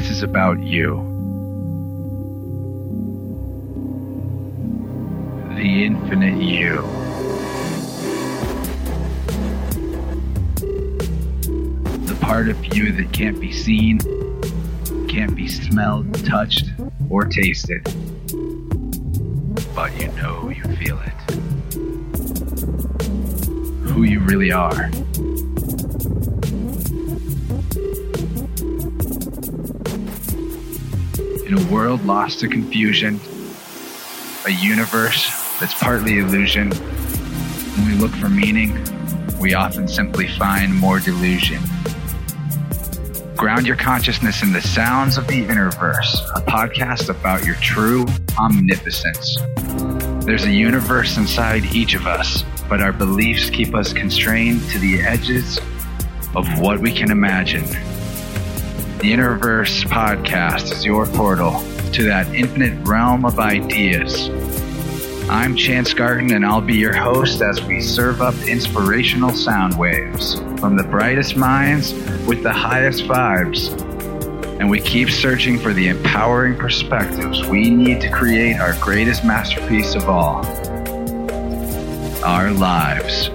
this is about you. The infinite you. The part of you that can't be seen, can't be smelled, touched, or tasted. But you know you feel it. Who you really are. In a world lost to confusion, a universe that's partly illusion, when we look for meaning, we often simply find more delusion. Ground your consciousness in the sounds of the Innerverse, a podcast about your true omnipotence. There's a universe inside each of us, but our beliefs keep us constrained to the edges of what we can imagine. The Innerverse podcast is your portal to that infinite realm of ideas. I'm Chance Garten, and I'll be your host as we serve up inspirational sound waves from the brightest minds with the highest vibes. And we keep searching for the empowering perspectives we need to create our greatest masterpiece of all our lives.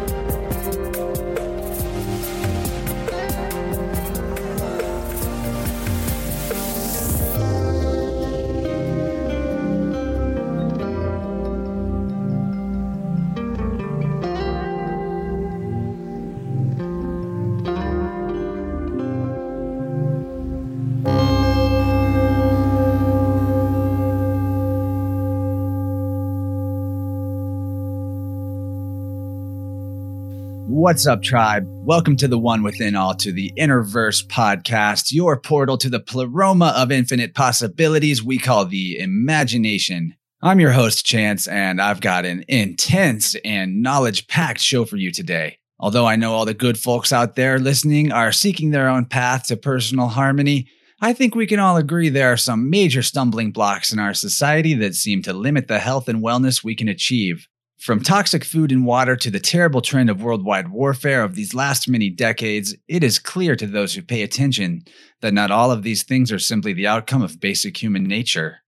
What's up, tribe? Welcome to the One Within All, to the Innerverse podcast, your portal to the pleroma of infinite possibilities we call the imagination. I'm your host, Chance, and I've got an intense and knowledge packed show for you today. Although I know all the good folks out there listening are seeking their own path to personal harmony, I think we can all agree there are some major stumbling blocks in our society that seem to limit the health and wellness we can achieve. From toxic food and water to the terrible trend of worldwide warfare of these last many decades, it is clear to those who pay attention that not all of these things are simply the outcome of basic human nature.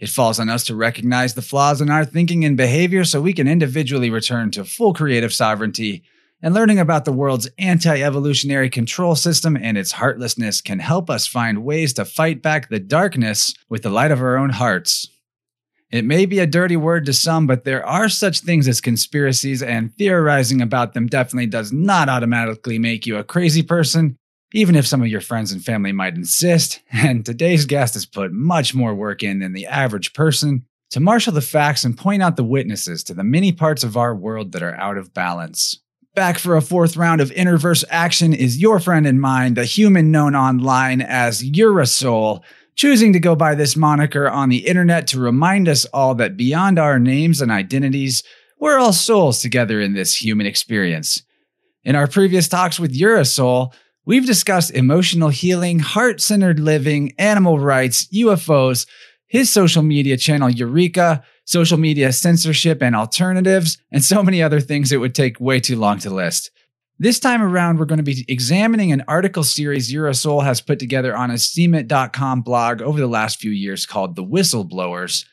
It falls on us to recognize the flaws in our thinking and behavior so we can individually return to full creative sovereignty. And learning about the world's anti evolutionary control system and its heartlessness can help us find ways to fight back the darkness with the light of our own hearts. It may be a dirty word to some, but there are such things as conspiracies, and theorizing about them definitely does not automatically make you a crazy person, even if some of your friends and family might insist. And today's guest has put much more work in than the average person to marshal the facts and point out the witnesses to the many parts of our world that are out of balance. Back for a fourth round of Innerverse action is your friend and mine, the human known online as Yura Soul choosing to go by this moniker on the internet to remind us all that beyond our names and identities, we're all souls together in this human experience. In our previous talks with Yura Soul, we've discussed emotional healing, heart centered living, animal rights, UFOs, his social media channel Ureka, social media censorship and alternatives, and so many other things it would take way too long to list. This time around, we're going to be examining an article series Yura Soul has put together on a steemit.com blog over the last few years called The Whistleblowers.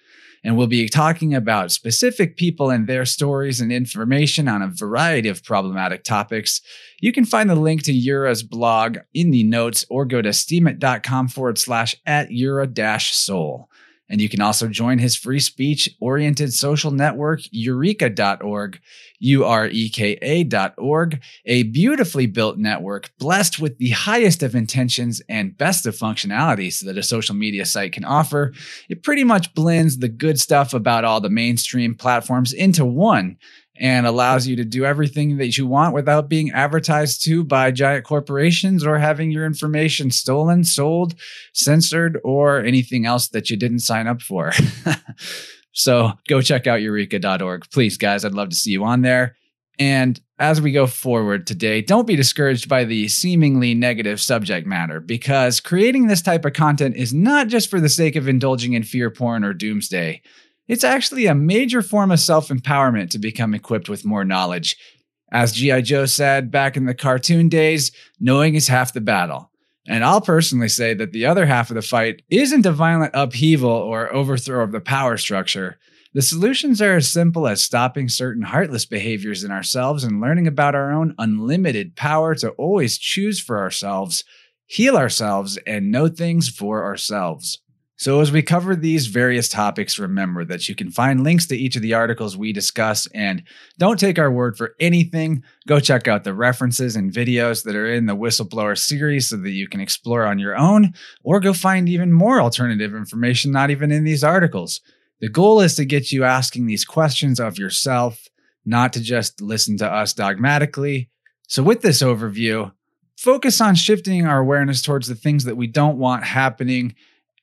And we'll be talking about specific people and their stories and information on a variety of problematic topics. You can find the link to Yura's blog in the notes or go to steemit.com forward slash at Yura dash soul. And you can also join his free speech oriented social network, ureka.org, U R E K A.org, a beautifully built network blessed with the highest of intentions and best of functionalities that a social media site can offer. It pretty much blends the good stuff about all the mainstream platforms into one and allows you to do everything that you want without being advertised to by giant corporations or having your information stolen, sold, censored, or anything else that you didn't sign up for. so go check out ureka.org. Please, guys, I'd love to see you on there. And as we go forward today, don't be discouraged by the seemingly negative subject matter because creating this type of content is not just for the sake of indulging in fear porn or doomsday. It's actually a major form of self empowerment to become equipped with more knowledge. As G.I. Joe said back in the cartoon days, knowing is half the battle. And I'll personally say that the other half of the fight isn't a violent upheaval or overthrow of the power structure. The solutions are as simple as stopping certain heartless behaviors in ourselves and learning about our own unlimited power to always choose for ourselves, heal ourselves, and know things for ourselves. So, as we cover these various topics, remember that you can find links to each of the articles we discuss. And don't take our word for anything. Go check out the references and videos that are in the Whistleblower series so that you can explore on your own, or go find even more alternative information not even in these articles. The goal is to get you asking these questions of yourself, not to just listen to us dogmatically. So, with this overview, focus on shifting our awareness towards the things that we don't want happening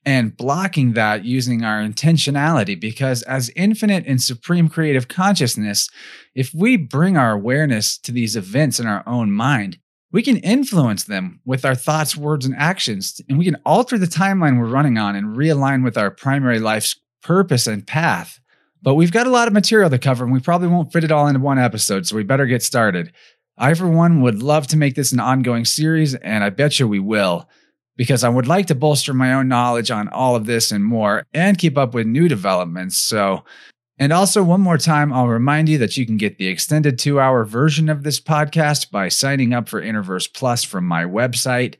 and blocking that using our intentionality. Because as infinite and supreme creative consciousness, if we bring our awareness to these events in our own mind, we can influence them with our thoughts, words, and actions. And we can alter the timeline we're running on and realign with our primary life's purpose and path. But we've got a lot of material to cover, and we probably won't fit it all into one episode, so we better get started. I, for one, would love to make this an ongoing series, and I bet you we will because I would like to bolster my own knowledge on all of this and more and keep up with new developments. So, and also, one more time, I'll remind you that you can get the extended two hour version of this podcast by signing up for Innerverse Plus from my website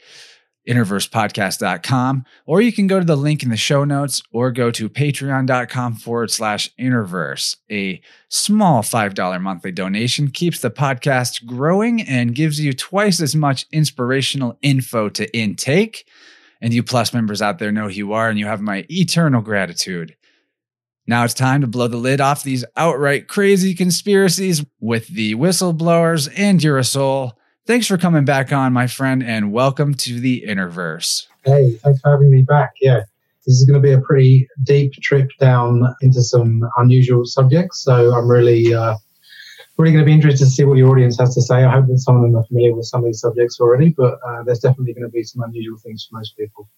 innerversepodcast.com, or you can go to the link in the show notes or go to patreon.com forward slash innerverse. A small $5 monthly donation keeps the podcast growing and gives you twice as much inspirational info to intake. And you Plus members out there know who you are, and you have my eternal gratitude. Now it's time to blow the lid off these outright crazy conspiracies with the whistleblowers and Yura Soul. Thanks for coming back on, my friend, and welcome to the Innerverse. Hey, thanks for having me back. Yeah, this is going to be a pretty deep trip down into some unusual subjects. So I'm really, uh, really going to be interested to see what your audience has to say. I hope that some of them are familiar with some of these subjects already, but uh, there's definitely going to be some unusual things for most people.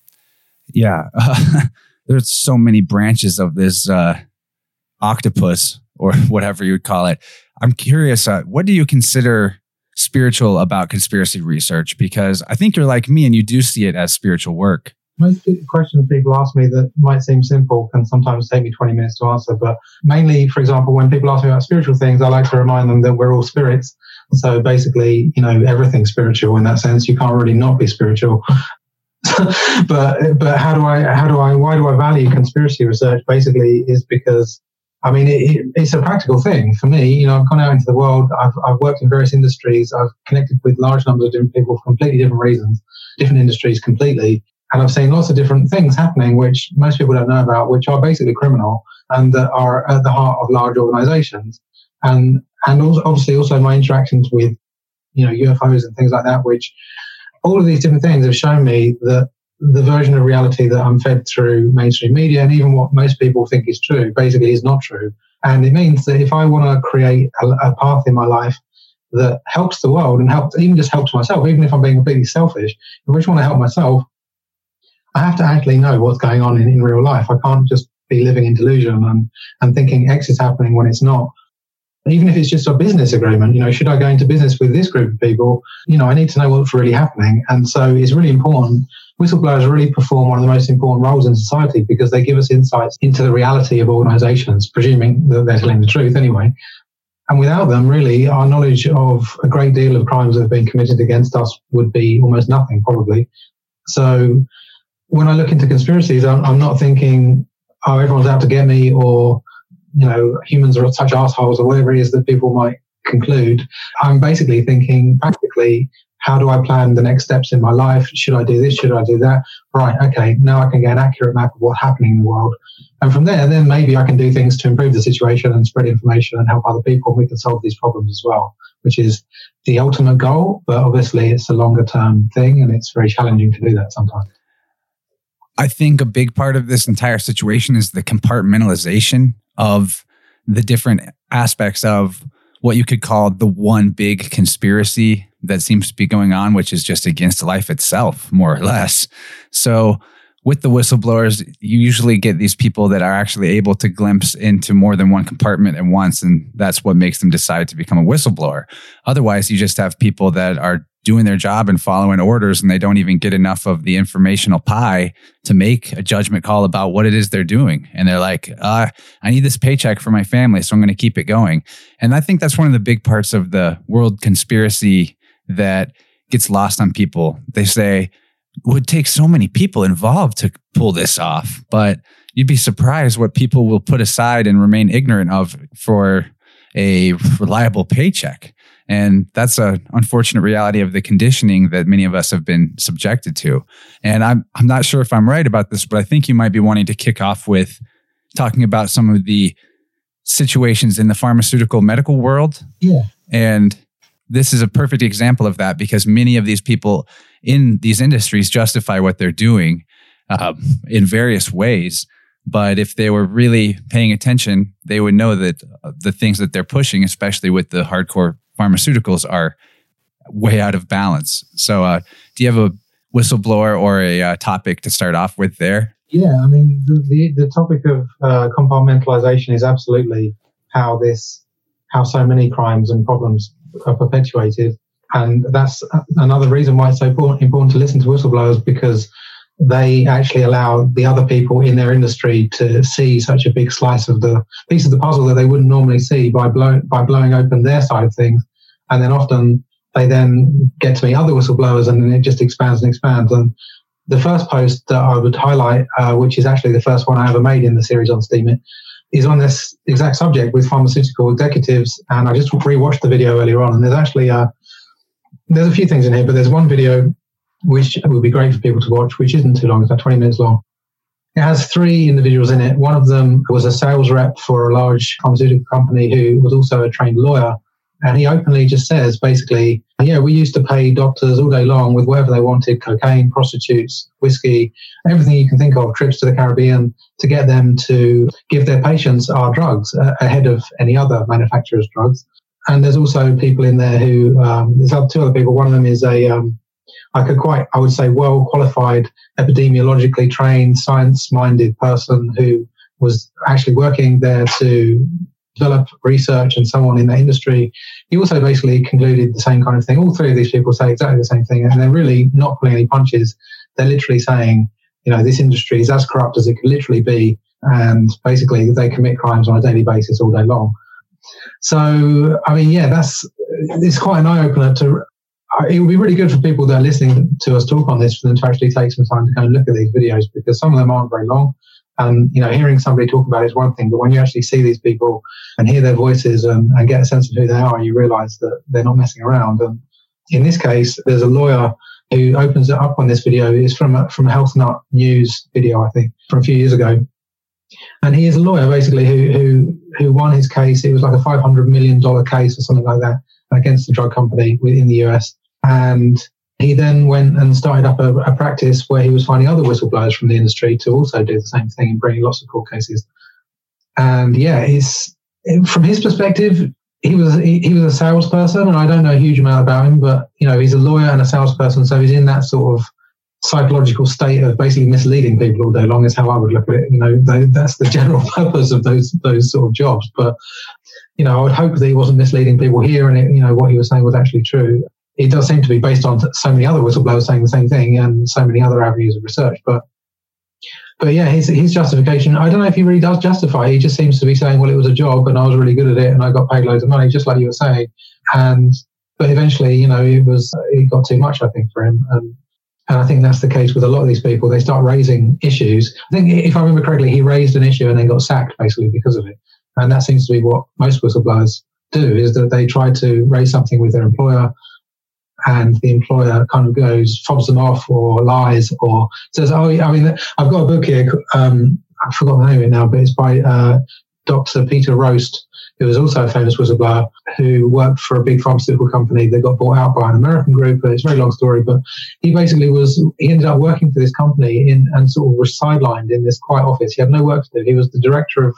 Yeah, uh, there's so many branches of this uh, octopus or whatever you would call it. I'm curious, uh, what do you consider spiritual about conspiracy research because I think you're like me and you do see it as spiritual work. Most questions people ask me that might seem simple can sometimes take me 20 minutes to answer. But mainly, for example, when people ask me about spiritual things, I like to remind them that we're all spirits. So basically, you know, everything's spiritual in that sense. You can't really not be spiritual. but but how do I how do I why do I value conspiracy research? Basically, is because I mean, it, it's a practical thing for me. You know, I've gone out into the world. I've, I've worked in various industries. I've connected with large numbers of different people for completely different reasons, different industries completely. And I've seen lots of different things happening, which most people don't know about, which are basically criminal and that are at the heart of large organizations. And, and also, obviously also my interactions with, you know, UFOs and things like that, which all of these different things have shown me that the version of reality that I'm fed through mainstream media and even what most people think is true basically is not true. And it means that if I want to create a, a path in my life that helps the world and helps, even just helps myself, even if I'm being completely selfish, if I just want to help myself, I have to actually know what's going on in, in real life. I can't just be living in delusion and, and thinking X is happening when it's not even if it's just a business agreement, you know, should I go into business with this group of people? You know, I need to know what's really happening. And so it's really important whistleblowers really perform one of the most important roles in society because they give us insights into the reality of organizations, presuming that they're telling the truth anyway. And without them, really, our knowledge of a great deal of crimes that have been committed against us would be almost nothing, probably. So when I look into conspiracies, I'm, I'm not thinking, oh, everyone's out to get me or, you know, humans are such assholes or whatever it is that people might conclude. I'm basically thinking practically, how do I plan the next steps in my life? Should I do this? Should I do that? Right. Okay. Now I can get an accurate map of what's happening in the world. And from there, then maybe I can do things to improve the situation and spread information and help other people. We can solve these problems as well, which is the ultimate goal. But obviously, it's a longer term thing and it's very challenging to do that sometimes. I think a big part of this entire situation is the compartmentalization of the different aspects of what you could call the one big conspiracy that seems to be going on, which is just against life itself, more or less. So, with the whistleblowers, you usually get these people that are actually able to glimpse into more than one compartment at once. And that's what makes them decide to become a whistleblower. Otherwise, you just have people that are doing their job and following orders and they don't even get enough of the informational pie to make a judgment call about what it is they're doing. And they're like uh, i need this paycheck for my family so i'm going to keep it going. And i think that's one of the big parts of the world conspiracy that gets lost on people. They say would take so many people involved to pull this off but you'd be surprised what people will put aside and remain ignorant of for a reliable paycheck and that's an unfortunate reality of the conditioning that many of us have been subjected to. And I'm, I'm not sure if I'm right about this, but I think you might be wanting to kick off with talking about some of the situations in the pharmaceutical medical world. Yeah. And this is a perfect example of that because many of these people in these industries justify what they're doing um, in various ways. But if they were really paying attention, they would know that the things that they're pushing, especially with the hardcore pharmaceuticals are way out of balance. So, uh, do you have a whistleblower or a uh, topic to start off with there? Yeah, I mean, the, the, the topic of uh, compartmentalization is absolutely how this, how so many crimes and problems are perpetuated. And that's another reason why it's so important to listen to whistleblowers because they actually allow the other people in their industry to see such a big slice of the piece of the puzzle that they wouldn't normally see by blowing by blowing open their side of things, and then often they then get to meet other whistleblowers, and then it just expands and expands. And the first post that I would highlight, uh, which is actually the first one I ever made in the series on Steemit, is on this exact subject with pharmaceutical executives. And I just rewatched the video earlier on, and there's actually a there's a few things in here, but there's one video which would be great for people to watch, which isn't too long, it's about 20 minutes long. It has three individuals in it. One of them was a sales rep for a large pharmaceutical company who was also a trained lawyer. And he openly just says, basically, yeah, we used to pay doctors all day long with whatever they wanted cocaine, prostitutes, whiskey, everything you can think of, trips to the Caribbean to get them to give their patients our drugs uh, ahead of any other manufacturer's drugs. And there's also people in there who, um, there's two other people. One of them is a, um, like a quite, I would say, well qualified, epidemiologically trained, science minded person who was actually working there to develop research and so on in that industry. He also basically concluded the same kind of thing. All three of these people say exactly the same thing, and they're really not pulling any punches. They're literally saying, you know, this industry is as corrupt as it could literally be, and basically they commit crimes on a daily basis all day long. So, I mean, yeah, that's it's quite an eye opener to it would be really good for people that are listening to us talk on this for them to actually take some time to go and look at these videos because some of them aren't very long. And you know, hearing somebody talk about it is one thing, but when you actually see these people and hear their voices and, and get a sense of who they are, you realise that they're not messing around. And in this case, there's a lawyer who opens it up on this video. It's from a, from a Health Nut News video, I think, from a few years ago. And he is a lawyer basically who who who won his case. It was like a five hundred million dollar case or something like that against the drug company in the US. And he then went and started up a, a, practice where he was finding other whistleblowers from the industry to also do the same thing and bring lots of court cases. And yeah, he's from his perspective, he was he, he, was a salesperson, and I don't know a huge amount about him, but you know, he's a lawyer and a salesperson, so he's in that sort of psychological state of basically misleading people all day long. Is how I would look at it. You know, that's the general purpose of those those sort of jobs. But you know, I would hope that he wasn't misleading people here, and it, you know, what he was saying was actually true it does seem to be based on so many other whistleblowers saying the same thing and so many other avenues of research. But but yeah, his his justification, I don't know if he really does justify. He just seems to be saying, well, it was a job and I was really good at it and I got paid loads of money, just like you were saying. And but eventually, you know, it was it got too much, I think, for him. And and I think that's the case with a lot of these people. They start raising issues. I think if I remember correctly, he raised an issue and then got sacked basically because of it. And that seems to be what most whistleblowers do is that they try to raise something with their employer and the employer kind of goes fobs them off or lies or says, "Oh, I mean, I've got a book here. Um, I forgot the name of it now, but it's by uh, Dr. Peter Rost, who was also a famous whistleblower who worked for a big pharmaceutical company that got bought out by an American group. It's a very long story, but he basically was he ended up working for this company in and sort of was sidelined in this quiet office. He had no work to do. He was the director of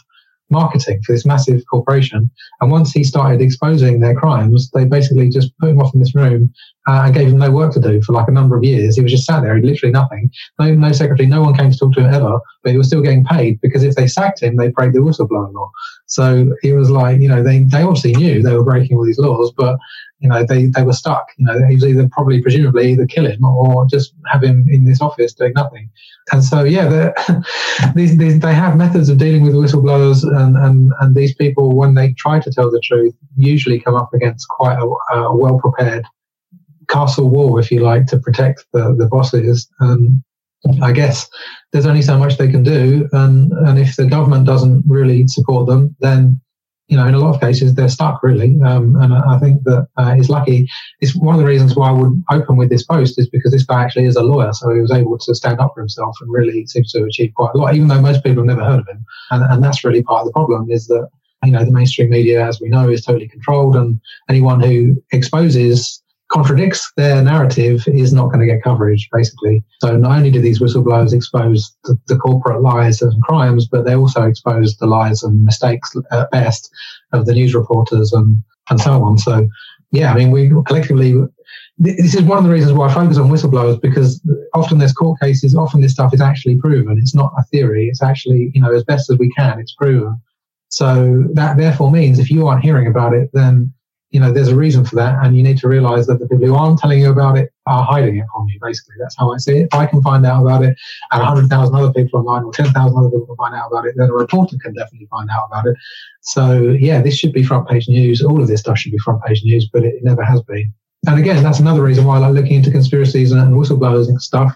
marketing for this massive corporation. And once he started exposing their crimes, they basically just put him off in this room uh, and gave him no work to do for like a number of years. He was just sat there, he literally nothing. No, no secretary, no one came to talk to him ever, but he was still getting paid because if they sacked him, they break the whistleblower law. So he was like, you know, they, they obviously knew they were breaking all these laws, but you know, they, they were stuck. You know, he was either probably, presumably, either kill him or just have him in this office doing nothing. And so, yeah, these, these, they have methods of dealing with whistleblowers, and, and, and these people, when they try to tell the truth, usually come up against quite a, a well prepared castle wall, if you like, to protect the, the bosses. And I guess there's only so much they can do. And, and if the government doesn't really support them, then you know, in a lot of cases, they're stuck really. Um, and I think that uh, lucky. It's one of the reasons why I would open with this post is because this guy actually is a lawyer, so he was able to stand up for himself and really seems to achieve quite a lot, even though most people have never heard of him. And, and that's really part of the problem is that you know the mainstream media, as we know, is totally controlled, and anyone who exposes contradicts their narrative is not going to get coverage, basically. So not only do these whistleblowers expose the, the, corporate lies and crimes, but they also expose the lies and mistakes at best of the news reporters and, and so on. So, yeah, I mean, we collectively, this is one of the reasons why I focus on whistleblowers because often there's court cases, often this stuff is actually proven. It's not a theory. It's actually, you know, as best as we can, it's proven. So that therefore means if you aren't hearing about it, then you know, there's a reason for that, and you need to realize that the people who aren't telling you about it are hiding it from you. Basically, that's how I see it. If I can find out about it, and 100,000 other people online or 10,000 other people find out about it, then a reporter can definitely find out about it. So, yeah, this should be front page news. All of this stuff should be front page news, but it, never has been. And again, that's another reason why I like looking into conspiracies and whistleblowers and stuff,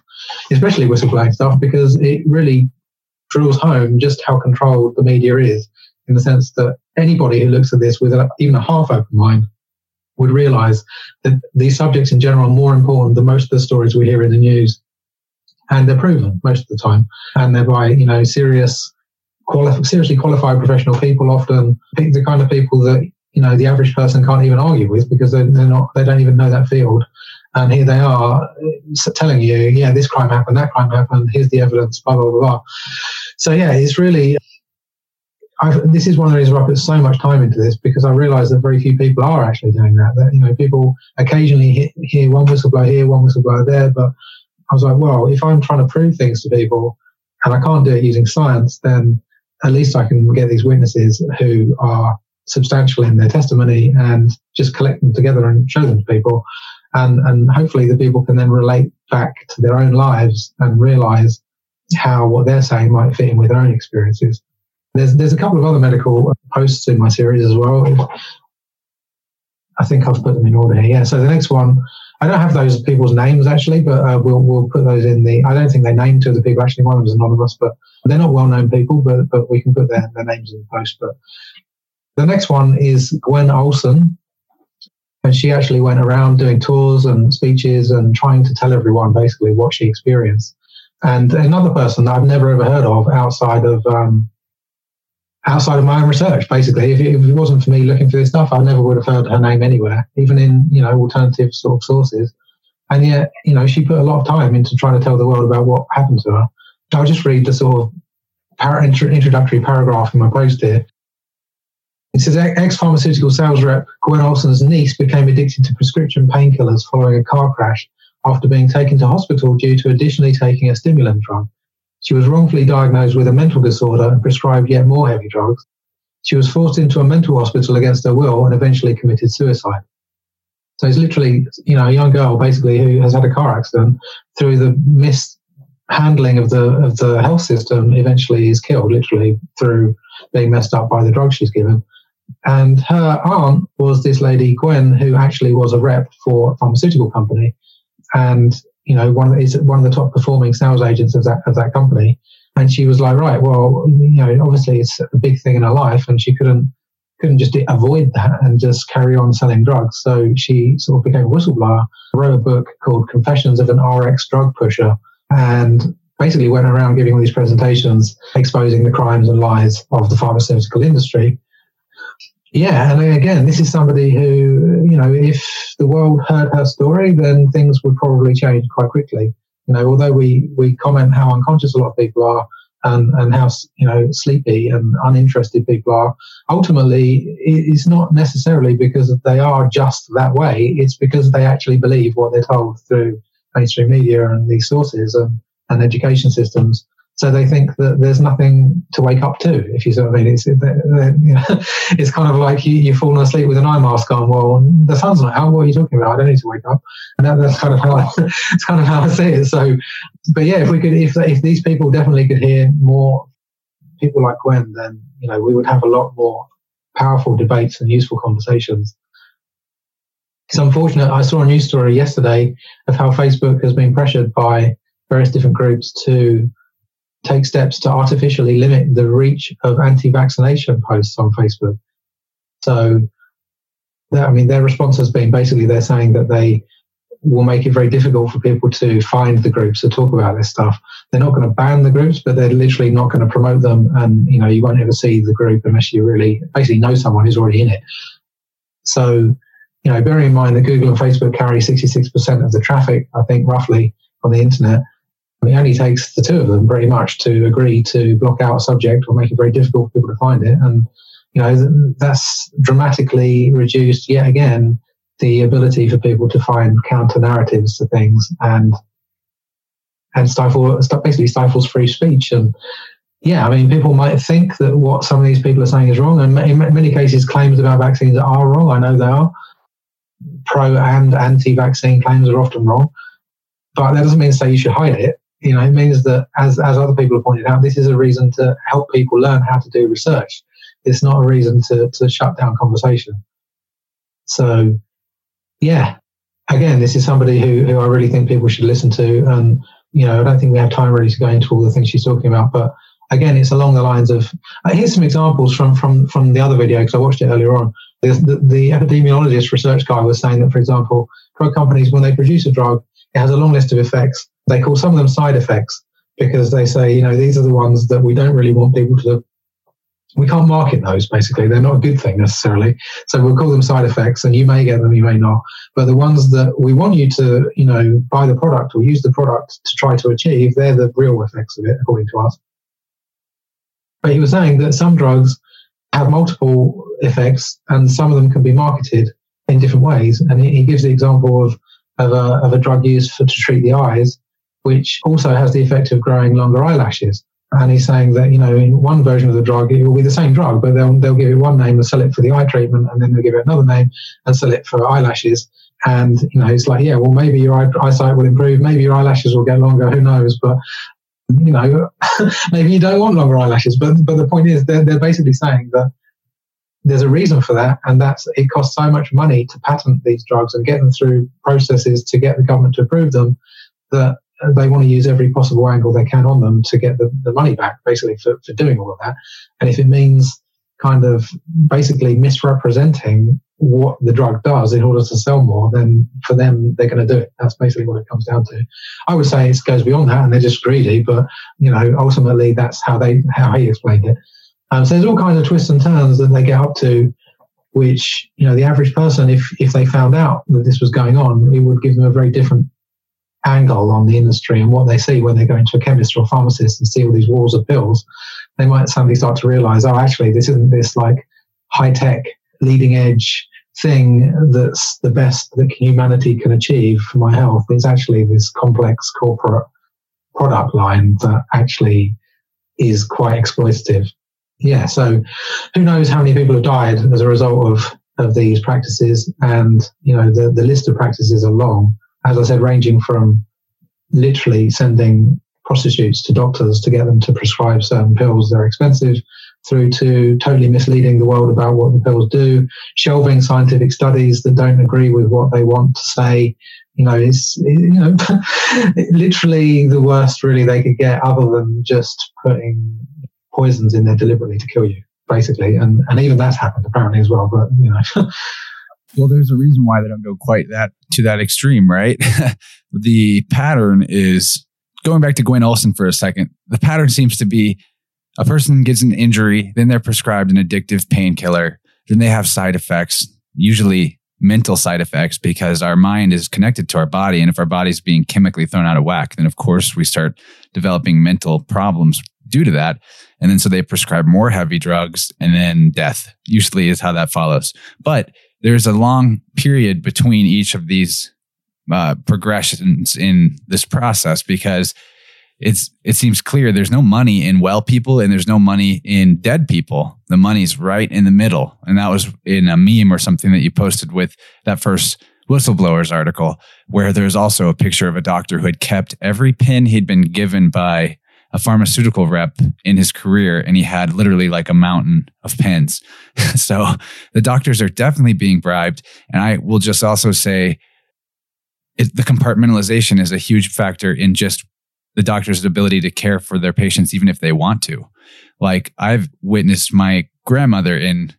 especially whistleblowing stuff, because it really drills home just how controlled the media is in the sense that anybody who looks at this with a, even a half open mind would realize that these subjects in general are more important than most of the stories we hear in the news. And they're proven most of the time. And they're by, you know, serious, quali- seriously qualified professional people, often the kind of people that, you know, the average person can't even argue with because they're, they're not, they don't even know that field. And here they are telling you, yeah, this crime happened, that crime happened, here's the evidence, blah, blah, blah. So, yeah, it's really I've, this is one of the reasons I put so much time into this because I realise that very few people are actually doing that. That you know, people occasionally hit, hear one whistleblower here, one whistleblower there, but I was like, well, if I'm trying to prove things to people and I can't do it using science, then at least I can get these witnesses who are substantial in their testimony and just collect them together and show them to people. And, and hopefully the people can then relate back to their own lives and realize how what they're saying might fit in with their own experiences. There's there's a couple of other medical posts in my series as well. I think I've put them in order here. Yeah. So the next one, I don't have those people's names actually, but uh, we'll we'll put those in the. I don't think they named two of the people. Actually, one of them is anonymous, but they're not well known people. But but we can put their, their names in the post. But the next one is Gwen Olson, and she actually went around doing tours and speeches and trying to tell everyone basically what she experienced. And another person that I've never ever heard of outside of um, outside of my own research, basically. If it, if it, wasn't for me looking for this stuff, I never would have heard her name anywhere, even in, you know, alternative sort of sources. And yet, you know, she put a lot of time into trying to tell the world about what happened to her. I'll just read the sort of par- introductory paragraph in my post here. It says ex pharmaceutical sales rep Gwen Olson's niece became addicted to prescription painkillers following a car crash after being taken to hospital due to additionally taking a stimulant drug. She was wrongfully diagnosed with a mental disorder and prescribed yet more heavy drugs. She was forced into a mental hospital against her will and eventually committed suicide. So it's literally, you know, a young girl basically who has had a car accident through the mishandling of the of the health system. Eventually, is killed literally through being messed up by the drugs she's given. And her aunt was this lady Gwen, who actually was a rep for a pharmaceutical company, and you know, one is one of the top performing sales agents of that of that company. And she was like, right, well, you know, obviously it's a big thing in her life, and she couldn't couldn't just avoid that and just carry on selling drugs. So she sort of became a whistleblower, wrote a book called Confessions of an RX Drug Pusher, and basically went around giving all these presentations exposing the crimes and lies of the pharmaceutical industry. Yeah, and again, this is somebody who, you know, if the world heard her story, then things would probably change quite quickly. You know, although we, we comment how unconscious a lot of people are and, and how, you know, sleepy and uninterested people are, ultimately it's not necessarily because they are just that way. It's because they actually believe what they're told through mainstream media and these sources and, and education systems. So they think that there's nothing to wake up to, if you see what I mean. It's, it's kind of like you, you've fallen asleep with an eye mask on. Well, the sun's not out. What are you talking about? I don't need to wake up. And that, that's kind of how I, kind of how I see it. So, but yeah, if we could, if, if these people definitely could hear more people like Gwen, then, you know, we would have a lot more powerful debates and useful conversations. It's unfortunate. I saw a news story yesterday of how Facebook has been pressured by various different groups to take steps to artificially limit the reach of anti-vaccination posts on Facebook. So, I mean, their response has been basically they're saying that they will make it very difficult for people to find the groups to talk about this stuff. They're not going to ban the groups, but they're literally not going to promote them. And, you know, you won't ever see the group unless you really basically know someone who's already in it. So, you know, bearing in mind that Google and Facebook carry 66% of the traffic, I think roughly on the internet, it only takes the two of them pretty much to agree to block out a subject or make it very difficult for people to find it. And, you know, that's dramatically reduced yet again the ability for people to find counter narratives to things and and stifle basically stifles free speech and yeah, I mean, people might think that what some of these people are saying is wrong, and in many cases, claims about vaccines are wrong. I know they are. Pro and anti-vaccine claims are often wrong, but that doesn't mean to say you should hide it you know, it means that as, as other people have pointed out, this is a reason to help people learn how to do research. It's not a reason to, to shut down conversation. So, yeah, again, this is somebody who, who I really think people should listen to. And, you know, I don't think we have time really to go into all the things she's talking about, but again, it's along the lines of, uh, here's some examples from, from, from the other video, because I watched it earlier on. The, the, the epidemiologist research guy was saying that, for example, drug companies, when they produce a drug, it has a long list of effects they call some of them side effects because they say, you know, these are the ones that we don't really want people to. We can't market those basically. They're not a good thing necessarily. So we'll call them side effects, and you may get them, you may not. But the ones that we want you to, you know, buy the product or use the product to try to achieve, they're the real effects of it, according to us. But he was saying that some drugs have multiple effects, and some of them can be marketed in different ways. And he, gives the example of of a, of a drug used for, to treat the eyes which also has the effect of growing longer eyelashes. And he's saying that, you know, in one version of the drug, it will be the same drug, but they'll, they'll give it one name and sell it for the eye treatment, and then they'll give it another name and sell it for eyelashes. And, you know, it's like, yeah, well, maybe your eye, eyesight will improve, maybe your eyelashes will get longer, who knows? But, you know, maybe you don't want longer eyelashes. But, but the point is, they're, they're basically saying that there's a reason for that, and that's it costs so much money to patent these drugs and get them through processes to get the government to approve them that they want to use every possible angle they can on them to get the, the money back, basically, for, for doing all of that. And if it means kind of basically misrepresenting what the drug does in order to sell more, then for them, they're going to do it. That's basically what it comes down to. I would say it goes beyond that and they're just greedy, but, you know, ultimately that's how they, how he explained it. Um, so there's all kinds of twists and turns that they get up to, which, you know, the average person, if, if they found out that this was going on, it would give them a very different angle on the industry and what they see when they go into a chemist or a pharmacist and see all these walls of pills, they might suddenly start to realize, oh, actually, this isn't this like high tech, leading edge thing that's the best that humanity can achieve for my health. It's actually this complex corporate product line that actually is quite exploitative. Yeah, so who knows how many people have died as a result of, of these practices, and you know the, the list of practices are long as I said, ranging from literally sending prostitutes to doctors to get them to prescribe certain pills that are expensive, through to totally misleading the world about what the pills do, shelving scientific studies that don't agree with what they want to say. You know, it's you know literally the worst really they could get, other than just putting poisons in there deliberately to kill you, basically. And and even that's happened apparently as well. But you know. Well, there's a reason why they don't go quite that to that extreme, right? the pattern is going back to Gwen Olson for a second. The pattern seems to be a person gets an injury, then they're prescribed an addictive painkiller, then they have side effects, usually mental side effects because our mind is connected to our body. And if our body's being chemically thrown out of whack, then of course we start developing mental problems due to that. And then so they prescribe more heavy drugs and then death usually is how that follows. But there's a long period between each of these uh, progressions in this process because it's it seems clear there's no money in well people and there's no money in dead people. The money's right in the middle. And that was in a meme or something that you posted with that first whistleblowers article where there's also a picture of a doctor who had kept every pin he'd been given by a pharmaceutical rep in his career and he had literally like a mountain of pens. so the doctors are definitely being bribed. And I will just also say it, the compartmentalization is a huge factor in just the doctor's ability to care for their patients, even if they want to. Like I've witnessed my grandmother in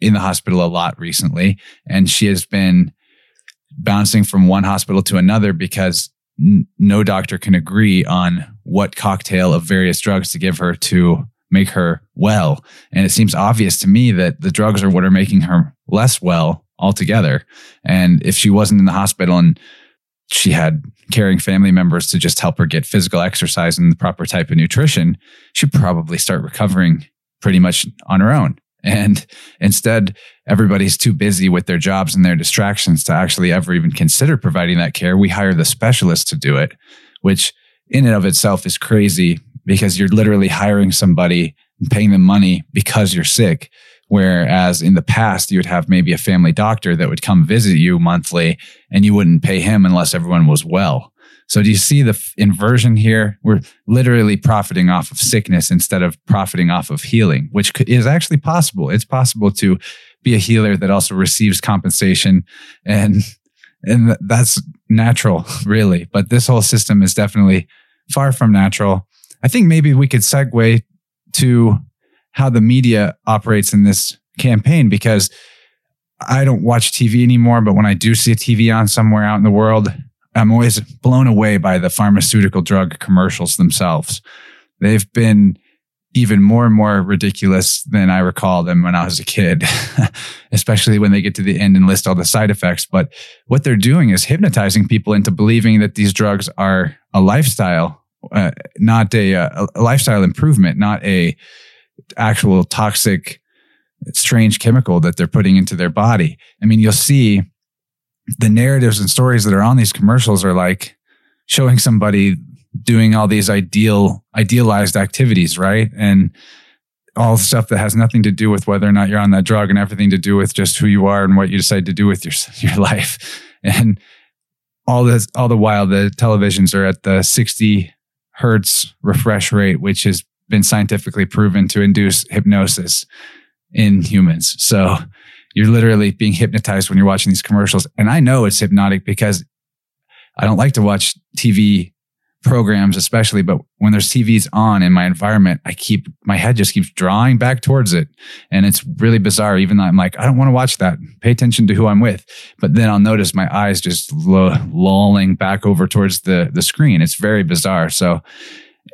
in the hospital a lot recently, and she has been bouncing from one hospital to another because n- no doctor can agree on what cocktail of various drugs to give her to make her well. And it seems obvious to me that the drugs are what are making her less well altogether. And if she wasn't in the hospital and she had caring family members to just help her get physical exercise and the proper type of nutrition, she'd probably start recovering pretty much on her own. And instead, everybody's too busy with their jobs and their distractions to actually ever even consider providing that care. We hire the specialist to do it, which in and of itself is crazy because you're literally hiring somebody and paying them money because you're sick. Whereas in the past, you would have maybe a family doctor that would come visit you monthly and you wouldn't pay him unless everyone was well. So do you see the inversion here? We're literally profiting off of sickness instead of profiting off of healing, which is actually possible. It's possible to be a healer that also receives compensation and and that's natural really, but this whole system is definitely far from natural. I think maybe we could segue to how the media operates in this campaign because I don't watch TV anymore, but when I do see a TV on somewhere out in the world, I'm always blown away by the pharmaceutical drug commercials themselves. They've been even more and more ridiculous than I recall them when I was a kid, especially when they get to the end and list all the side effects. But what they're doing is hypnotizing people into believing that these drugs are a lifestyle, uh, not a, a, lifestyle improvement, not a actual toxic, strange chemical that they're putting into their body. I mean, you'll see the narratives and stories that are on these commercials are like showing somebody doing all these ideal idealized activities right? And all stuff that has nothing to do with whether or not you're on that drug and everything to do with just who you are and what you decide to do with your your life. And all this all the while the televisions are at the 60 hertz refresh rate which has been scientifically proven to induce hypnosis in humans. So you're literally being hypnotized when you're watching these commercials. And I know it's hypnotic because I don't like to watch TV programs, especially, but when there's TVs on in my environment, I keep my head just keeps drawing back towards it. And it's really bizarre. Even though I'm like, I don't want to watch that. Pay attention to who I'm with. But then I'll notice my eyes just lolling back over towards the, the screen. It's very bizarre. So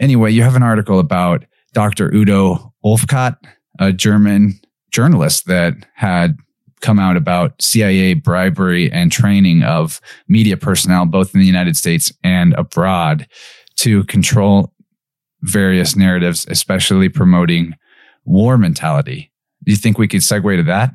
anyway, you have an article about Dr. Udo Ulfkotte, a German journalist that had come out about CIA bribery and training of media personnel, both in the United States and abroad, to control various narratives, especially promoting war mentality. Do you think we could segue to that?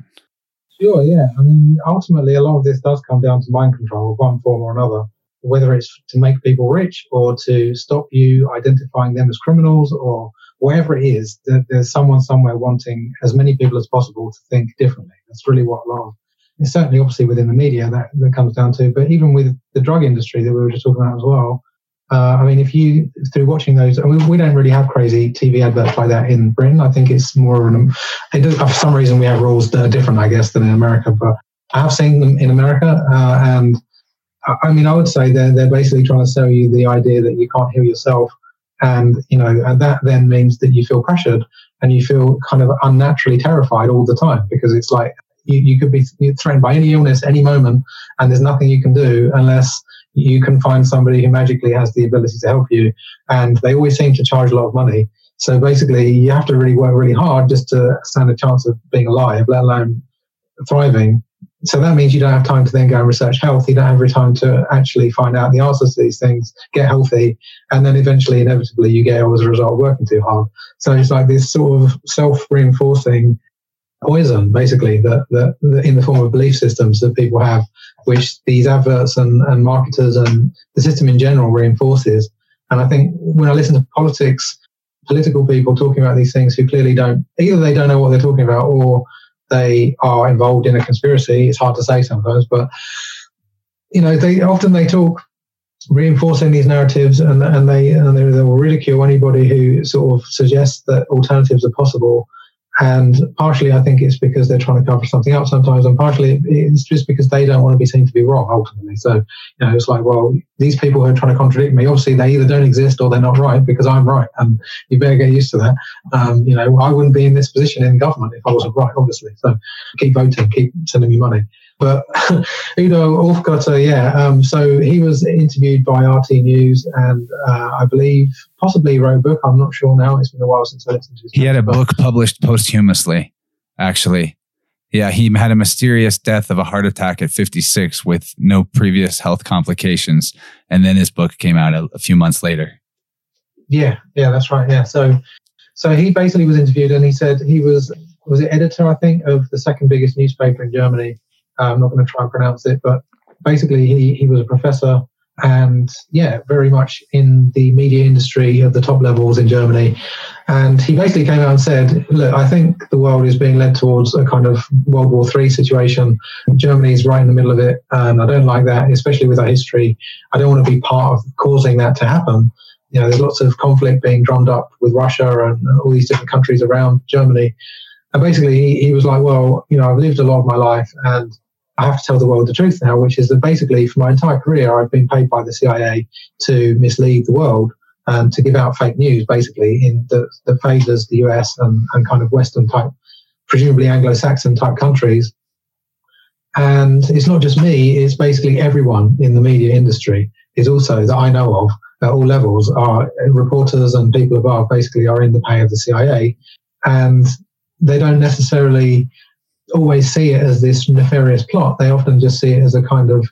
Sure, yeah. I mean, ultimately, a lot of this does come down to mind control of one form or another, whether it's to make people rich or to stop you identifying them as criminals or wherever it is, there's someone somewhere wanting as many people as possible to think differently. That's really what a lot of it's certainly obviously within the media that, that comes down to, but even with the drug industry that we were just talking about as well. Uh, I mean, if you through watching those, I mean, we don't really have crazy TV adverts like that in Britain. I think it's more of an. It does, for some reason, we have rules that are different, I guess, than in America. But I have seen them in America, uh, and I mean, I would say they're they're basically trying to sell you the idea that you can't heal yourself and you know and that then means that you feel pressured and you feel kind of unnaturally terrified all the time because it's like you, you could be threatened by any illness any moment and there's nothing you can do unless you can find somebody who magically has the ability to help you. And they always seem to charge a lot of money. So basically you have to really work really hard just to stand a chance of being alive let alone thriving so that means you don't have time to then go and research health. You don't have time to actually find out the answers to these things, get healthy, and then eventually, inevitably, you get ill as a result of working too hard. So it's like this sort of self-reinforcing poison, basically, that, that, that, in the form of belief systems that people have, which these adverts and, and marketers and the system in general reinforces. And I think when I listen to politics, political people talking about these things who clearly don't, either they don't know what they're talking about or they are involved in a conspiracy. It's hard to say sometimes, but you know, they often they talk reinforcing these narratives and, and they and they, they will ridicule anybody who sort of suggests that alternatives are possible and partially, I think it's because they're trying to cover something up sometimes, and partially it's just because they don't want to be seen to be wrong ultimately. So, you know, it's like, well, these people who are trying to contradict me, obviously they either don't exist or they're not right because I'm right, and you better get used to that. Um, you know, I wouldn't be in this position in government if I wasn't right, obviously. So, keep voting, keep sending me money. But Udo Ulfkotte, yeah. Um, so he was interviewed by RT News, and uh, I believe possibly wrote a book. I'm not sure now. It's been a while since I listened to. His he had a book published posthumously, actually. Yeah, he had a mysterious death of a heart attack at 56 with no previous health complications, and then his book came out a, a few months later. Yeah, yeah, that's right. Yeah, so so he basically was interviewed, and he said he was was it editor, I think, of the second biggest newspaper in Germany Uh, I'm not going to try and pronounce it, but basically he, he was a professor and yeah, very much in the media industry at the top levels in Germany. And he basically came out and said, look, I think the world is being led towards a kind of World War III situation. Germany is right in the middle of it. And I don't like that, especially with our history. I don't want to be part of causing that to happen. You know, there's lots of conflict being drummed up with Russia and all these different countries around Germany. And basically, he, he was like, well, you know, I've lived a lot of my life and I have to tell the world the truth now, which is that basically for my entire career, I've been paid by the CIA to mislead the world and to give out fake news, basically, in the, that favors the US and, and kind of Western type, presumably Anglo Saxon type countries. And it's not just me, it's basically everyone in the media industry is also that I know of at all levels are reporters and people above basically are in the pay of the CIA. And they don't necessarily always see it as this nefarious plot. They often just see it as a kind of,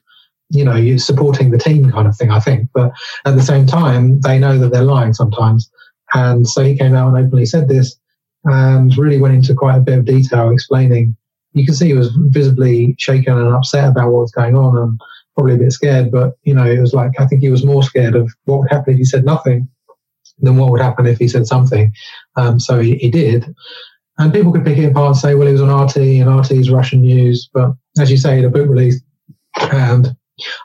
you know, you supporting the team kind of thing, I think. But at the same time, they know that they're lying sometimes. And so he came out and openly said this and really went into quite a bit of detail explaining. You can see he was visibly shaken and upset about what was going on and probably a bit scared. But, you know, it was like, I think he was more scared of what would happen if he said nothing than what would happen if he said something. Um, so he, he did. And people could pick it apart and say, well, it was on RT and RT's Russian news. But as you say, the book release, and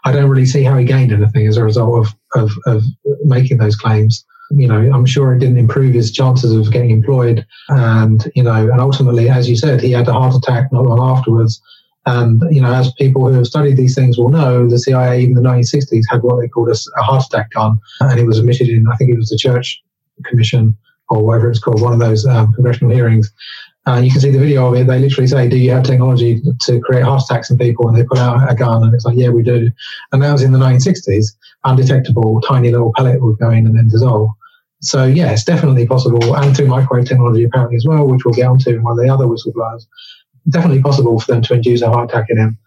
I don't really see how he gained anything as a result of, of, of making those claims. You know, I'm sure it didn't improve his chances of getting employed. And, you know, and ultimately, as you said, he had a heart attack not long afterwards. And, you know, as people who have studied these things will know, the CIA, even in the 1960s, had what they called a, a heart attack gun. And it was admitted in, I think it was the Church Commission or whatever it's called, one of those um, congressional hearings. Uh, you can see the video of it. They literally say, "Do you have technology to create heart attacks in people?" And they put out a gun, and it's like, "Yeah, we do." And that was in the 1960s. Undetectable, tiny little pellet would go in and then dissolve. So yeah, it's definitely possible, and through microwave technology apparently as well, which we'll get onto in one of the other whistleblowers. Definitely possible for them to induce a heart attack in him.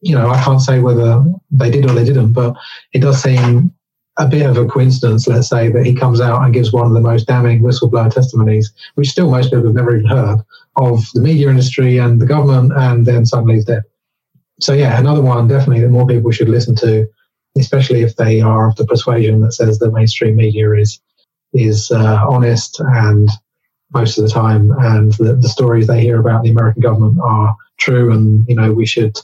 You know, I can't say whether they did or they didn't, but it does seem a bit of a coincidence, let's say, that he comes out and gives one of the most damning whistleblower testimonies, which still most people have never even heard, of the media industry and the government, and then suddenly he's dead. So, yeah, another one definitely that more people should listen to, especially if they are of the persuasion that says the mainstream media is is uh, honest and most of the time, and the, the stories they hear about the American government are true, and you know we should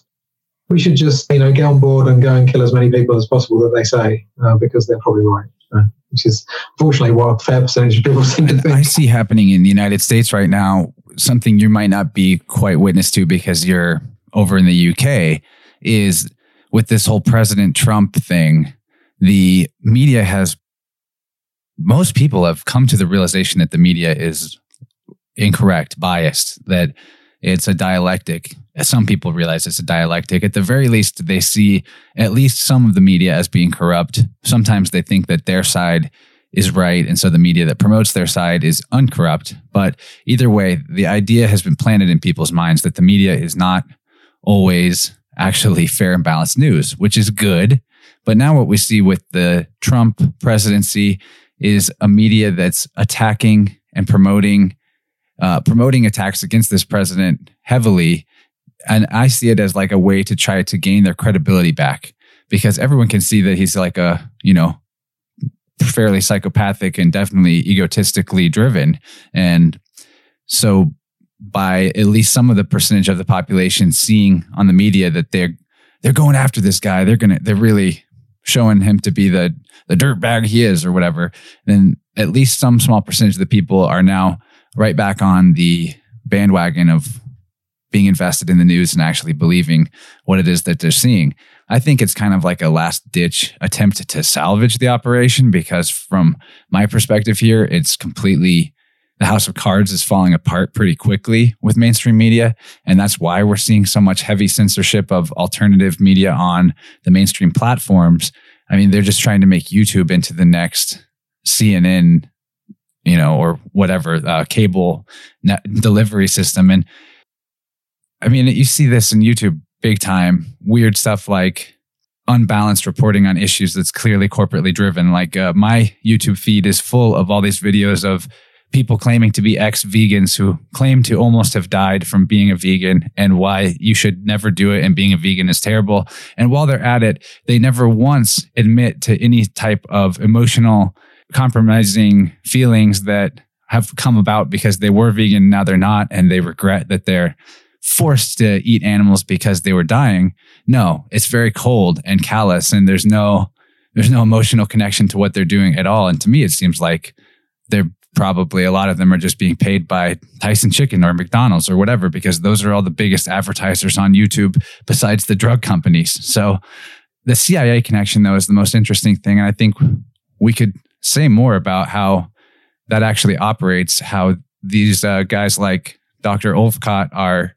we should just you know get on board and go and kill as many people as possible that they say uh, because they're probably right. Uh, which is fortunately what a fair percentage of people seem to think. I see happening in the United States right now something you might not be quite witness to because you're over in the UK is with this whole President Trump thing. The media has most people have come to the realization that the media is incorrect, biased, that it's a dialectic. Some people realize it's a dialectic. At the very least, they see at least some of the media as being corrupt. Sometimes they think that their side is right. And so the media that promotes their side is uncorrupt. But either way, the idea has been planted in people's minds that the media is not always actually fair and balanced news, which is good. But now what we see with the Trump presidency is a media that's attacking and promoting uh, promoting attacks against this president heavily. And I see it as like a way to try to gain their credibility back because everyone can see that he's like a, you know, fairly psychopathic and definitely egotistically driven. And so by at least some of the percentage of the population seeing on the media that they're they're going after this guy, they're gonna they're really showing him to be the the dirt bag he is or whatever, then at least some small percentage of the people are now right back on the bandwagon of being invested in the news and actually believing what it is that they're seeing. I think it's kind of like a last ditch attempt to salvage the operation because from my perspective here, it's completely the house of cards is falling apart pretty quickly with mainstream media. And that's why we're seeing so much heavy censorship of alternative media on the mainstream platforms. I mean, they're just trying to make YouTube into the next CNN, you know, or whatever uh, cable delivery system. And I mean, you see this in YouTube big time. Weird stuff like unbalanced reporting on issues that's clearly corporately driven. Like uh, my YouTube feed is full of all these videos of people claiming to be ex vegans who claim to almost have died from being a vegan and why you should never do it and being a vegan is terrible. And while they're at it, they never once admit to any type of emotional compromising feelings that have come about because they were vegan, now they're not, and they regret that they're forced to eat animals because they were dying. No, it's very cold and callous and there's no there's no emotional connection to what they're doing at all. And to me it seems like they're probably a lot of them are just being paid by Tyson Chicken or McDonald's or whatever because those are all the biggest advertisers on YouTube besides the drug companies. So the CIA connection though is the most interesting thing and I think we could say more about how that actually operates, how these uh, guys like Dr. Ulfkotte are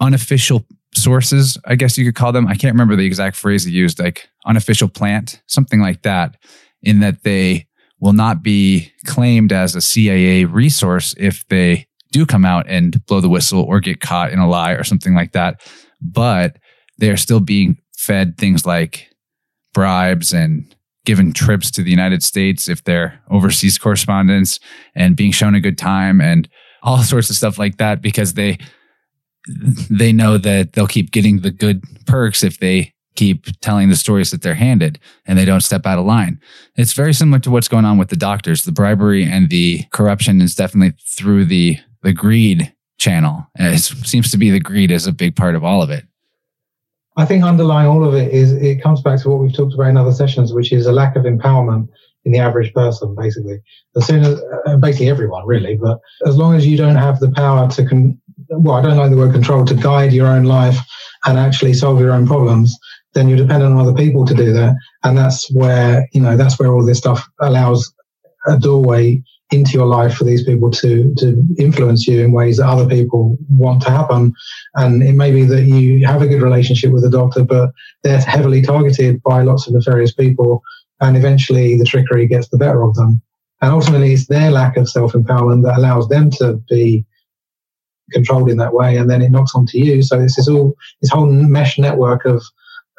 unofficial sources, I guess you could call them. I can't remember the exact phrase he used, like unofficial plant, something like that, in that they will not be claimed as a CIA resource if they do come out and blow the whistle or get caught in a lie or something like that. But they're still being fed things like bribes and given trips to the United States if they're overseas correspondents and being shown a good time and all sorts of stuff like that because they they know that they'll keep getting the good perks if they keep telling the stories that they're handed and they don't step out of line. It's very similar to what's going on with the doctors. The bribery and the corruption is definitely through the the greed channel. It seems to be the greed is a big part of all of it. I think underlying all of it is it comes back to what we've talked about in other sessions, which is a lack of empowerment in the average person, basically. As soon as, uh, basically everyone, really, but as long as you don't have the power to con- well, I don't like the word control, to guide your own life and actually solve your own problems, then you're dependent on other people to do that. And that's where, you know, that's where all this stuff allows a doorway into your life for these people to to influence you in ways that other people want to happen. And it may be that you have a good relationship with a doctor, but they're heavily targeted by lots of nefarious people, and eventually the trickery gets the better of them. And ultimately, it's their lack of self empowerment that allows them to be controlled in that way, and then it knocks onto you. So this is all this whole mesh network of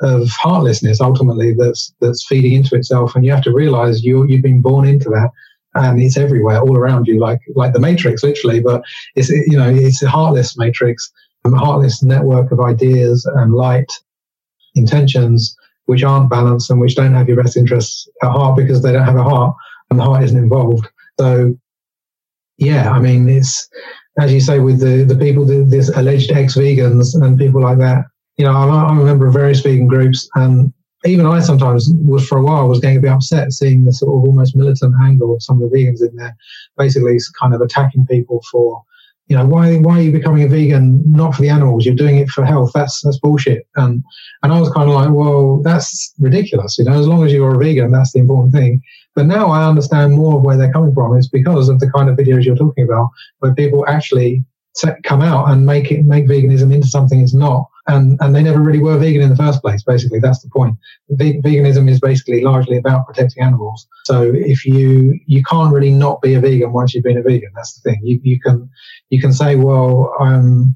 of heartlessness ultimately that's that's feeding into itself, and you have to realize you you've been born into that, and it's everywhere, all around you, like like the Matrix, literally. But it's you know it's a heartless matrix, a heartless network of ideas and light intentions which aren't balanced and which don't have your best interests at heart because they don't have a heart and the heart isn't involved. So yeah, I mean it's as you say, with the, the people, this alleged ex-vegans and people like that, you know, I'm, I'm a member of various vegan groups, and even I sometimes was for a while was getting a bit upset seeing the sort of almost militant angle of some of the vegans in there, basically kind of attacking people for, you know, why why are you becoming a vegan? Not for the animals, you're doing it for health. That's that's bullshit. And and I was kind of like, well, that's ridiculous. You know, as long as you're a vegan, that's the important thing. But now I understand more of where they're coming from. It's because of the kind of videos you're talking about, where people actually come out and make it make veganism into something it's not, and and they never really were vegan in the first place. Basically, that's the point. veganism is basically largely about protecting animals. So if you you can't really not be a vegan once you've been a vegan. That's the thing. You you can you can say, well, I'm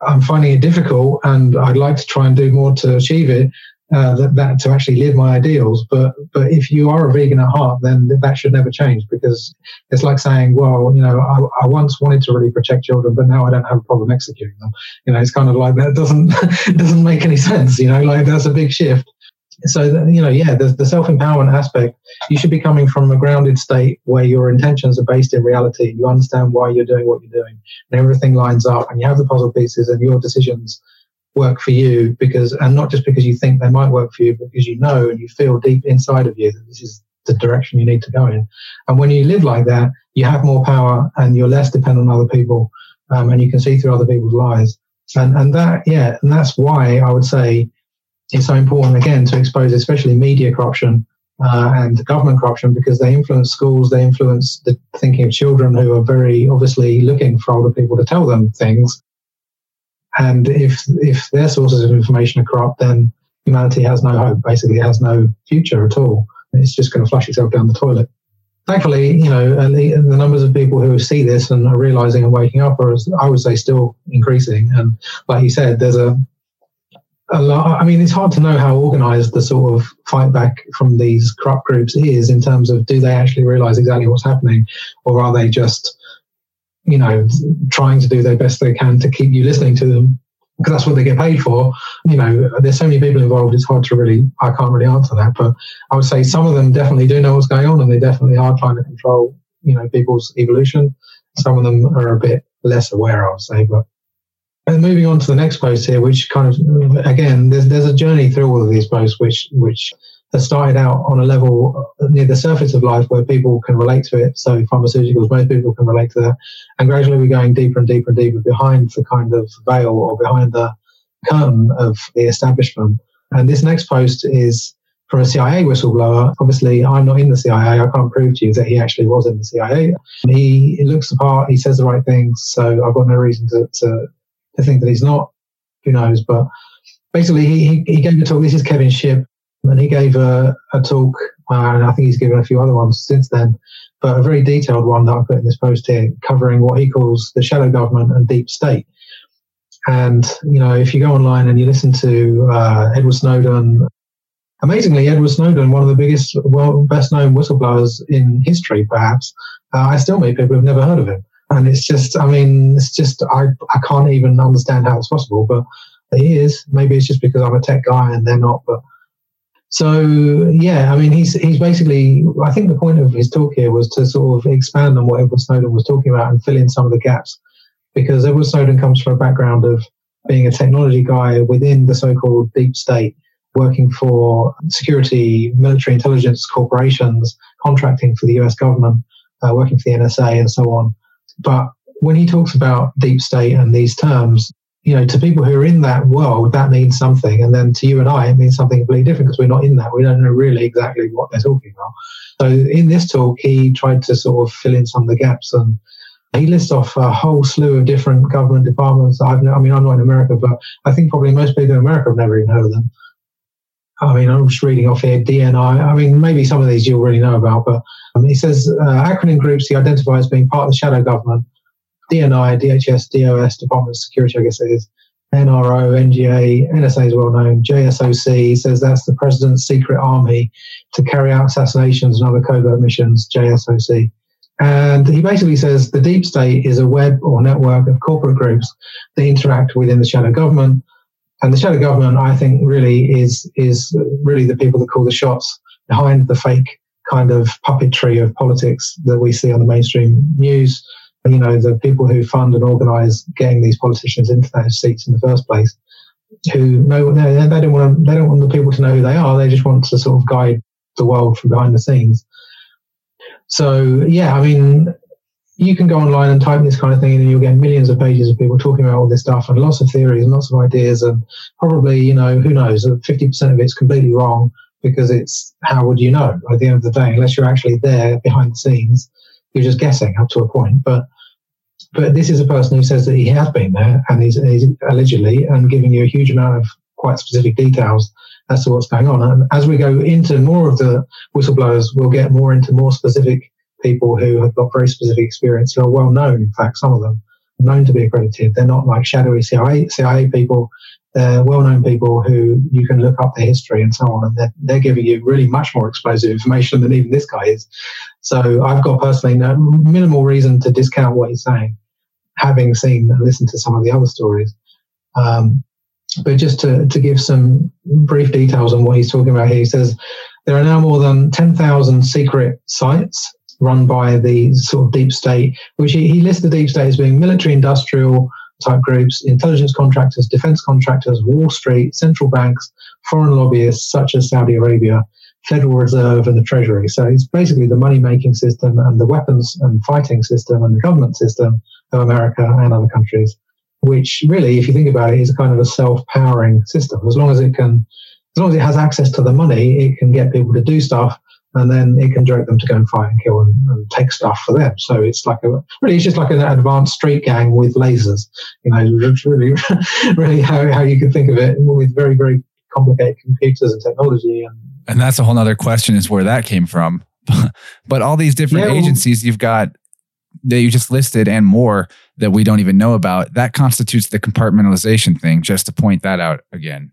I'm finding it difficult, and I'd like to try and do more to achieve it uh, that, that to actually live my ideals. But but if you are a vegan at heart, then that should never change because it's like saying, well, you know, I, I once wanted to really protect children, but now I don't have a problem executing them. You know, it's kind of like that doesn't doesn't make any sense. You know, like that's a big shift. So, that, you know, yeah, the, the self empowerment aspect, you should be coming from a grounded state where your intentions are based in reality. You understand why you're doing what you're doing, and everything lines up, and you have the puzzle pieces, and your decisions work for you because, and not just because you think they might work for you, because you know and you feel deep inside of you that this is the direction you need to go in. And when you live like that, you have more power and you're less dependent on other people, um, and you can see through other people's lies. And and that yeah, and that's why I would say it's so important again to expose, especially media corruption uh, and government corruption, because they influence schools, they influence the thinking of children who are very obviously looking for older people to tell them things. And if if their sources of information are corrupt, then humanity has no hope. Basically, has no future at all. It's just going to flush itself down the toilet. Thankfully, you know, the, numbers of people who see this and are realizing and waking up are, I would say, still increasing. And like you said, there's a a lot. I mean, it's hard to know how organized the sort of fight back from these corrupt groups is in terms of do they actually realize exactly what's happening, or are they just, you know, trying to do their best they can to keep you listening to them because that's what they get paid for. You know, there's so many people involved. It's hard to really. I can't really answer that, but I would say some of them definitely do know what's going on, and they definitely are trying to control, you know, people's evolution. Some of them are a bit less aware, I would say, but and moving on to the next post here, which kind of again, there's there's a journey through all of these posts, which which has started out on a level uh, near the surface of life where people can relate to it. So pharmaceuticals, most people can relate to that, and gradually we're going deeper and deeper and deeper behind the kind of veil or behind the curtain of the establishment. And this next post is from a CIA whistleblower. Obviously, I'm not in the CIA. I can't prove to you that he actually was in the CIA. He, looks the part. He says the right things. So I've got no reason to, to to think that he's not. Who knows? But basically, he, he, gave a talk. This is Kevin Shipp, and he gave a, a talk, and I think he's given a few other ones since then, but a very detailed one that I put in this post here, covering what he calls the shadow government and deep state. And you know, if you go online and you listen to uh, Edward Snowden, amazingly, Edward Snowden, one of the biggest, well, best known whistleblowers in history, perhaps, uh, I still meet people who've never heard of him. And it's just, I mean, it's just, I, I can't even understand how it's possible, but he is. Maybe it's just because I'm a tech guy and they're not, but so yeah, I mean, he's he's basically. I think the point of his talk here was to sort of expand on what Edward Snowden was talking about and fill in some of the gaps, because Edward Snowden comes from a background of being a technology guy within the so-called deep state, working for security, military intelligence corporations, contracting for the U.S. government, uh, working for the NSA, and so on. But when he talks about deep state and these terms, you know, to people who are in that world, that means something. And then to you and I, it means something completely different because we're not in that. We don't know really exactly what they're talking about. So in this talk, he tried to sort of fill in some of the gaps and he lists off a whole slew of different government departments. I've, I mean, I'm not in America, but I think probably most people in America have never even heard of them. I mean, I'm just reading off here DNI. I mean, maybe some of these you'll really know about, but um, he says uh, acronym groups he identifies being part of the shadow government DNI, DHS, DOS, Department of Security, I guess it is, NRO, NGA, NSA is well known, JSOC says that's the president's secret army to carry out assassinations and other covert missions, JSOC. And he basically says the deep state is a web or network of corporate groups that interact within the shadow government and the shadow government, I think, really is is really the people that call the shots behind the fake kind of puppetry of politics that we see on the mainstream news. You know, the people who fund and organise getting these politicians into those seats in the first place, who know they, they don't want they don't want the people to know who they are. They just want to sort of guide the world from behind the scenes. So yeah, I mean, you can go online and type this kind of thing and you'll get millions of pages of people talking about all this stuff and lots of theories and lots of ideas and probably you know who knows 50% of it's completely wrong because it's how would you know at the end of the day unless you're actually there behind the scenes you're just guessing up to a point but but this is a person who says that he has been there and he's, he's allegedly and giving you a huge amount of quite specific details as to what's going on and as we go into more of the whistleblowers we'll get more into more specific people who have got very specific experience who are well known. In fact, some of them known to be accredited. They're not like shadowy CIA, CIA people. They're well-known people who you can look up their history and so on, and they're, they're giving you really much more explosive information than even this guy is. So I've got personally no minimal reason to discount what he's saying, having seen and listened to some of the other stories. Um, but just to, to give some brief details on what he's talking about here, he says there are now more than 10,000 secret sites run by the sort of deep state, which he, he lists the deep state as being military, industrial type groups, intelligence contractors, defense contractors, Wall Street, central banks, foreign lobbyists such as Saudi Arabia, Federal Reserve, and the Treasury. So it's basically the money making system and the weapons and fighting system and the government system of America and other countries, which really, if you think about it, is kind of a self powering system. As long as it can, as long as it has access to the money, it can get people to do stuff and then it can direct them to go and fight and kill and, and, take stuff for them. So it's like a really, it's just like an advanced street gang with lasers. You know, really, really how, how you could think of it with very, very complicated computers and technology. And, and that's a whole other question is where that came from. but all these different yeah, agencies you've got that you just listed and more that we don't even know about, that constitutes the compartmentalization thing, just to point that out again.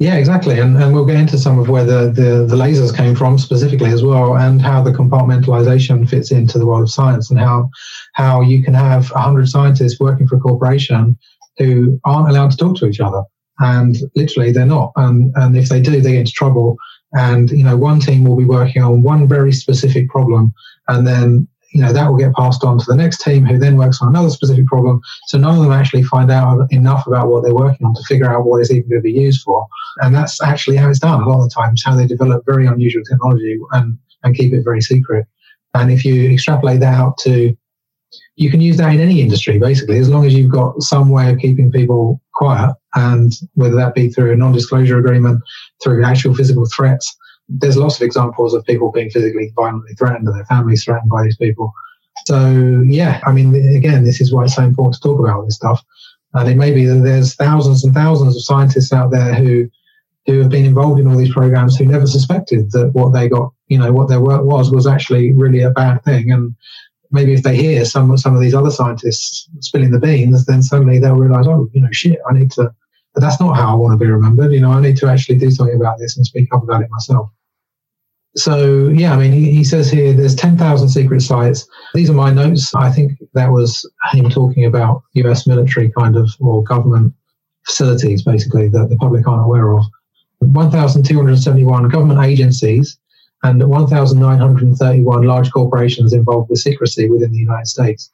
Yeah, exactly. And, and we'll get into some of where the, the, the, lasers came from specifically as well, and how the compartmentalization fits into the world of science, and how how you can have 100 scientists working for a corporation who aren't allowed to talk to each other. And literally, they're not. And, and if they do, they get into trouble. And, you know, one team will be working on one very specific problem, and then you know that will get passed on to the next team who then works on another specific problem. So none of them actually find out enough about what they're working on to figure out what it's even going to be used for. And that's actually how it's done a lot of the times how they develop very unusual technology and and keep it very secret. And if you extrapolate that out to you can use that in any industry basically as long as you've got some way of keeping people quiet and whether that be through a non-disclosure agreement through actual physical threats there's lots of examples of people being physically violently threatened and their families threatened by these people. So yeah, I mean, again, this is why it's so important to talk about this stuff. And it may be that there's thousands and thousands of scientists out there who who have been involved in all these programs who never suspected that what they got, you know, what their work was was actually really a bad thing. And maybe if they hear some some of these other scientists spilling the beans, then suddenly they'll realize, oh, you know, shit, I need to. But that's not how I want to be remembered. You know, I need to actually do something about this and speak up about it myself. So yeah, I mean, he, he says here there's 10,000 secret sites. These are my notes. I think that was him talking about U.S. military kind of or government facilities, basically that the public aren't aware of. 1,271 government agencies and 1,931 large corporations involved with secrecy within the United States.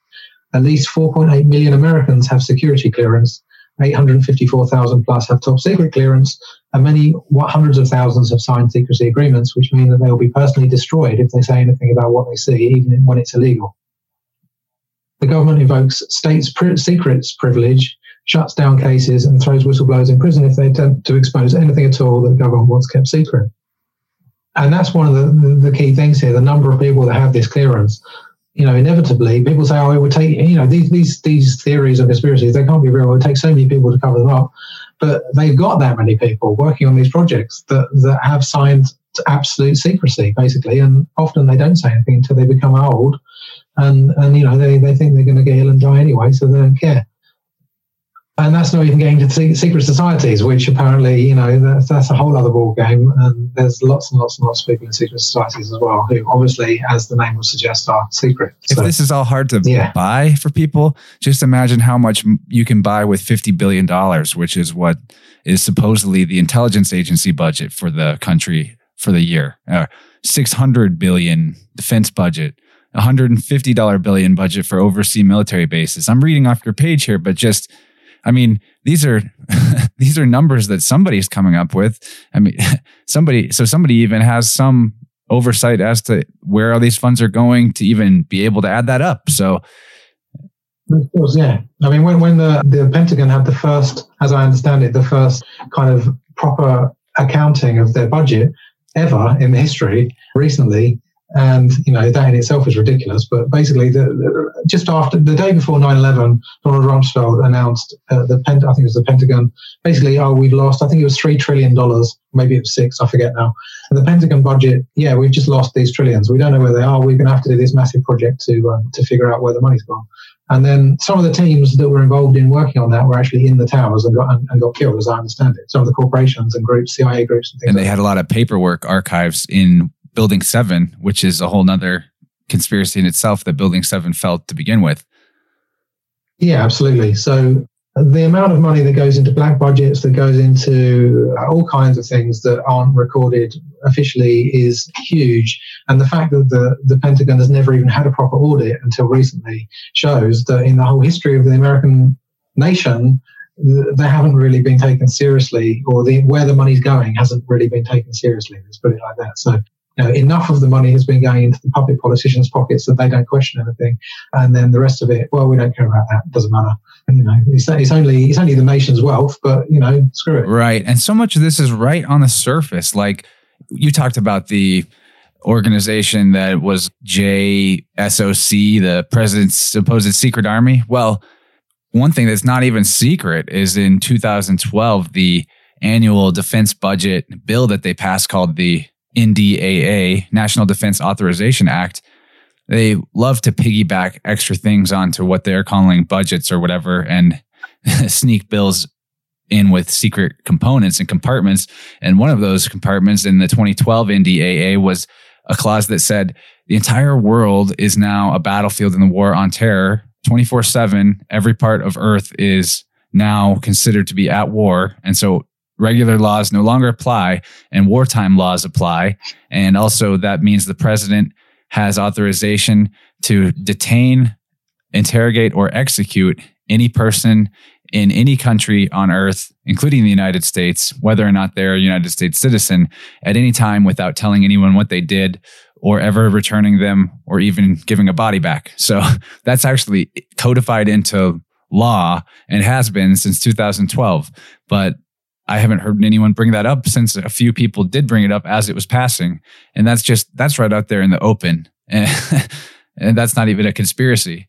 At least 4.8 million Americans have security clearance, 854,000 plus have top secret clearance, and many hundreds of thousands have signed secrecy agreements, which mean that they will be personally destroyed if they say anything about what they see, even when it's illegal. The government invokes states' secrets privilege, shuts down cases, and throws whistleblowers in prison if they attempt to expose anything at all that the government wants kept secret. And that's one of the, the key things here the number of people that have this clearance you know, inevitably people say, oh, it would take, you know, these, these, these theories of conspiracies, they can't be real. It would take so many people to cover them up. But they've got that many people working on these projects that, that have signed absolute secrecy, basically. And often they don't say anything until they become old. And, and you know, they, they think they're going to get ill and die anyway, so they don't care and that's not even getting to secret societies, which apparently, you know, that's, that's a whole other ball game. And there's lots and lots and lots of people in secret societies as well, who obviously, as the name would suggest, are secret. If so, this is all hard to yeah. buy for people, just imagine how much you can buy with $50 billion, which is what is supposedly the intelligence agency budget for the country for the year. Uh, 600 billion defense budget. 150 dollar budget for overseas military bases. I'm reading off your page here, but just I mean, these are these are numbers that somebody's coming up with. I mean, somebody so somebody even has some oversight as to where all these funds are going to even be able to add that up. So of course, yeah. I mean, when, when the, the Pentagon had the first, as I understand it, the first kind of proper accounting of their budget ever in history recently, and you know that in itself is ridiculous. But basically, the, the, just after the day before 9/11, Donald Rumsfeld announced uh, the Pent- I think it was the Pentagon. Basically, oh, we've lost. I think it was three trillion dollars. Maybe it was six. I forget now. And the Pentagon budget, yeah, we've just lost these trillions. We don't know where they are. We're going to have to do this massive project to um, to figure out where the money's gone. And then some of the teams that were involved in working on that were actually in the towers and got and, and got killed, as I understand it. Some of the corporations and groups, CIA groups, and things. And they like had a lot of paperwork archives in Building Seven, which is a whole nother conspiracy in itself that Building Seven felt to begin with. Yeah, absolutely. So the amount of money that goes into black budgets, that goes into all kinds of things that aren't recorded officially is huge. And the fact that the, the Pentagon has never even had a proper audit until recently shows that in the whole history of the American nation, they haven't really been taken seriously, or the where the money's going hasn't really been taken seriously. Let's put it like that. So you know, enough of the money has been going into the public politicians' pockets that they don't question anything, and then the rest of it, well, we don't care about that. It doesn't matter. And, you know, it's, it's only it's only the nation's wealth, but you know, screw it. Right, and so much of this is right on the surface. Like you talked about the organization that was JSOC, the president's supposed secret army. Well, one thing that's not even secret is in 2012, the annual defense budget bill that they passed called the NDAA, National Defense Authorization Act, they love to piggyback extra things onto what they're calling budgets or whatever and sneak bills in with secret components and compartments. And one of those compartments in the 2012 NDAA was a clause that said the entire world is now a battlefield in the war on terror. 24 7, every part of Earth is now considered to be at war. And so regular laws no longer apply and wartime laws apply. And also, that means the president has authorization to detain, interrogate, or execute any person in any country on earth, including the United States, whether or not they're a United States citizen, at any time without telling anyone what they did or ever returning them or even giving a body back. So that's actually codified into law and has been since 2012. But I haven't heard anyone bring that up since a few people did bring it up as it was passing. And that's just, that's right out there in the open. And, and that's not even a conspiracy.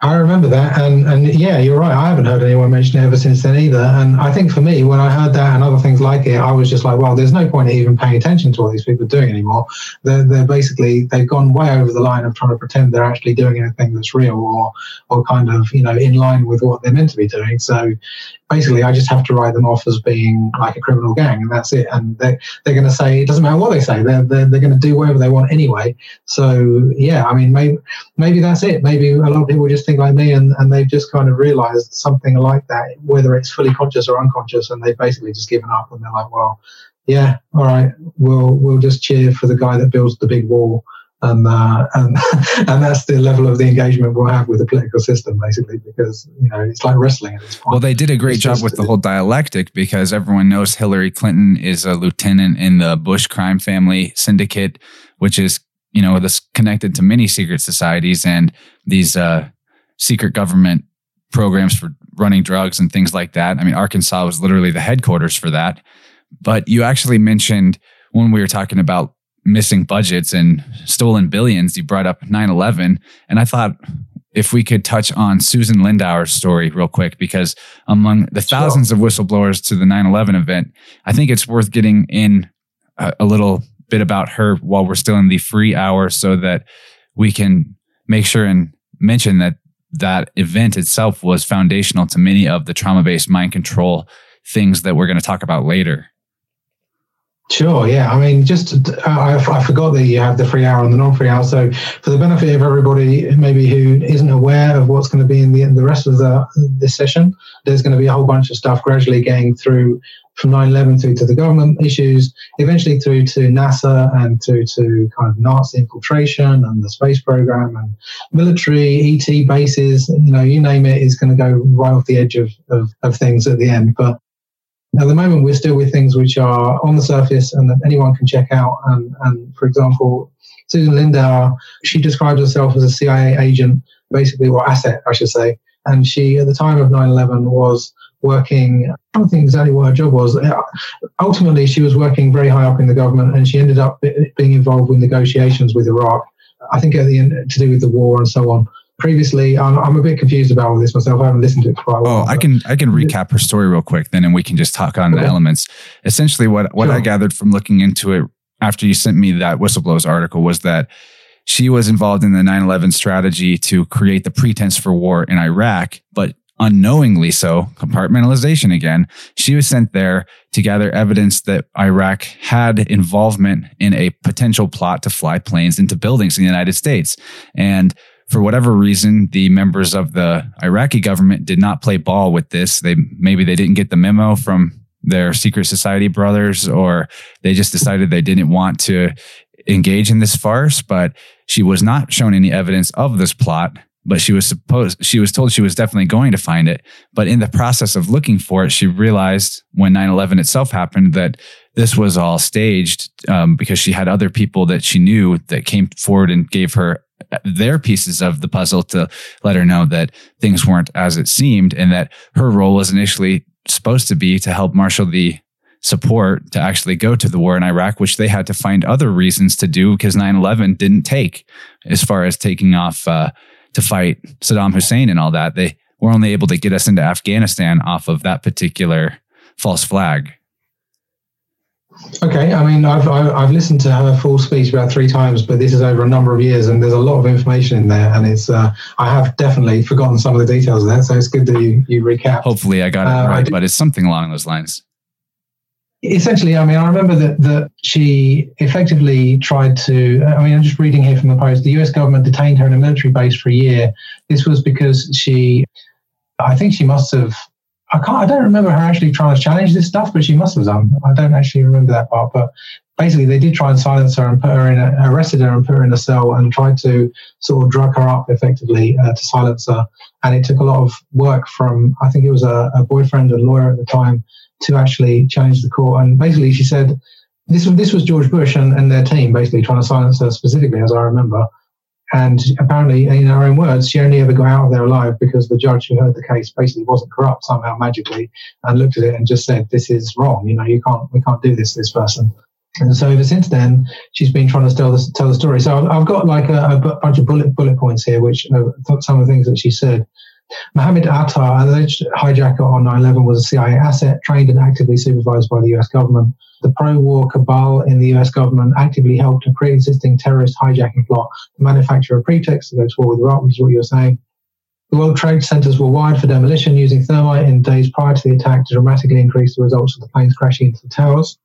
I remember that, and and yeah, you're right. I haven't heard anyone mention it ever since then either. And I think for me, when I heard that and other things like it, I was just like, well, there's no point in even paying attention to what these people are doing anymore. They're they're basically they've gone way over the line of trying to pretend they're actually doing anything that's real or or kind of you know in line with what they're meant to be doing. So basically I just have to write them off as being like a criminal gang, and that's it. And they they're going to say it doesn't matter what they say. They're they're, they're going to do whatever they want anyway. So yeah, I mean maybe maybe that's it. Maybe a lot of people just think like me, and and they've just kind of realised something like that, whether it's fully conscious or unconscious, and they've basically just given up, and they're like, well. Yeah, all right. We'll we'll just cheer for the guy that builds the big wall and uh, and and that's the level of the engagement we'll have with the political system, basically, because you know it's like wrestling at this point. Well, they did a great it's job just, with the whole dialectic because everyone knows Hillary Clinton is a lieutenant in the Bush crime family syndicate, which is you know this connected to many secret societies and these uh, secret government programs for running drugs and things like that. I mean, Arkansas was literally the headquarters for that. But you actually mentioned when we were talking about missing budgets and stolen billions, you brought up 9 11. And I thought if we could touch on Susan Lindauer's story real quick, because among the thousands sure. of whistleblowers to the 9 11 event, I think it's worth getting in a, a little bit about her while we're still in the free hour so that we can make sure and mention that that event itself was foundational to many of the trauma based mind control things that we're going to talk about later. Sure, yeah. I mean, just uh, I, I, forgot that you have the free hour and the non-free hour. So, for the benefit of everybody, maybe who isn't aware of what's going to be in the the rest of the session, there's going to be a whole bunch of stuff gradually getting through from 9/11 through to the government issues, eventually through to NASA and through to kind of Nazi infiltration and the space program and military ET bases. You know, you name it, is going to go right off the edge of, of, of things at the end. But at the moment, we're still with things which are on the surface and that anyone can check out. And, and for example, Susan Lindauer, she describes herself as a CIA agent, basically, or asset, I should say. And she, at the time of 9 11, was working, I don't think exactly what her job was. Ultimately, she was working very high up in the government and she ended up being involved with negotiations with Iraq, I think at the end to do with the war and so on previously. I'm, I'm, a bit confused about all this myself. I haven't listened to it for quite a while. Oh, I can I can recap her story real quick then, and we can just talk on okay. the elements. Essentially, what what sure. I gathered from looking into it after you sent me that whistleblowers article was that she was involved in the 9/11 strategy to create the pretense for war in Iraq, but unknowingly so, compartmentalization again, she was sent there to gather evidence that Iraq had involvement in a potential plot to fly planes into buildings in the United States. And for whatever reason, the members of the Iraqi government did not play ball with this. They maybe they didn't get the memo from their secret society brothers, or they just decided they didn't want to engage in this farce. But she was not shown any evidence of this plot. But she was supposed she was told she was definitely going to find it. But in the process of looking for it, she realized when 9-11 itself happened that this was all staged um, because she had other people that she knew that came forward and gave her their pieces of the puzzle to let her know that things weren't as it seemed and that her role was initially supposed to be to help marshal the support to actually go to the war in Iraq, which they had to find other reasons to do because 9 11 didn't take as far as taking off uh, to fight Saddam Hussein and all that. They were only able to get us into Afghanistan off of that particular false flag. Okay, I mean, I've, I've listened to her full speech about three times, but this is over a number of years, and there's a lot of information in there, and it's uh, I have definitely forgotten some of the details of that, so it's good that you, you recap. Hopefully, I got it uh, right, but it's something along those lines. Essentially, I mean, I remember that that she effectively tried to. I mean, I'm just reading here from the post. The U.S. government detained her in a military base for a year. This was because she, I think she must have I can't. I don't remember her actually trying to challenge this stuff, but she must have done. I don't actually remember that part. But basically, they did try and silence her and put her in, a, arrested her and put her in a cell and tried to sort of drug her up effectively uh, to silence her. And it took a lot of work from I think it was a, a boyfriend, a lawyer at the time, to actually challenge the court. And basically, she said this was this was George Bush and, and their team basically trying to silence her specifically, as I remember. And apparently, in her own words, she only ever got out of there alive because the judge who heard the case basically wasn't corrupt somehow magically and looked at it and just said, "This is wrong. You know, you can't, we can't do this to this person." And so ever since then, she's been trying to tell the, tell the story. So I've got like a, a bunch of bullet bullet points here, which are some of the things that she said. Mohammed Atta, alleged hijacker on 9 11, was a CIA asset trained and actively supervised by the US government. The pro war cabal in the US government actively helped a pre existing terrorist hijacking plot to manufacture a pretext to go to war with Iraq, which is what you're saying. The World Trade Centers were wired for demolition using thermite in days prior to the attack to dramatically increase the results of the planes crashing into the towers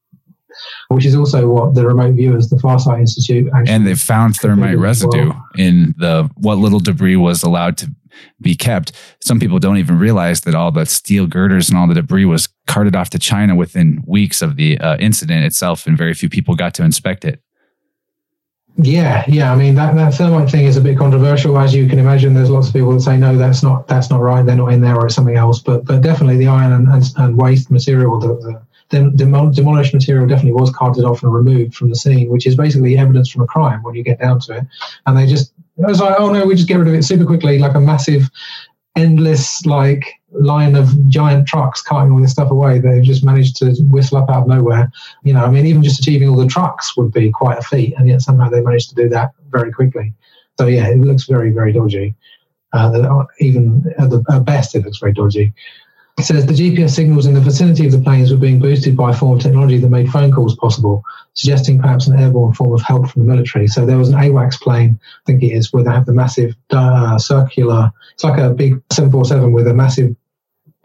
which is also what the remote viewers, the Farsight Institute, and they found thermite residue well. in the what little debris was allowed to be kept. Some people don't even realize that all the steel girders and all the debris was carted off to China within weeks of the uh, incident itself, and very few people got to inspect it. Yeah, yeah. I mean that, that thermite thing is a bit controversial, as you can imagine. There's lots of people that say no, that's not that's not right. They're not in there, or it's something else. But but definitely the iron and, and, and waste material, the, the then demolished material definitely was carted off and removed from the scene, which is basically evidence from a crime when you get down to it. And they just, it was like, oh no, we just get rid of it super quickly, like a massive, endless, like line of giant trucks carting all this stuff away. They've just managed to whistle up out of nowhere. You know, I mean, even just achieving all the trucks would be quite a feat, and yet somehow they managed to do that very quickly. So yeah, it looks very, very dodgy. Uh, even at the at best, it looks very dodgy. It says the GPS signals in the vicinity of the planes were being boosted by a form of technology that made phone calls possible, suggesting perhaps an airborne form of help from the military. So there was an AWACS plane, I think it is, where they have the massive uh, circular, it's like a big 747 with a massive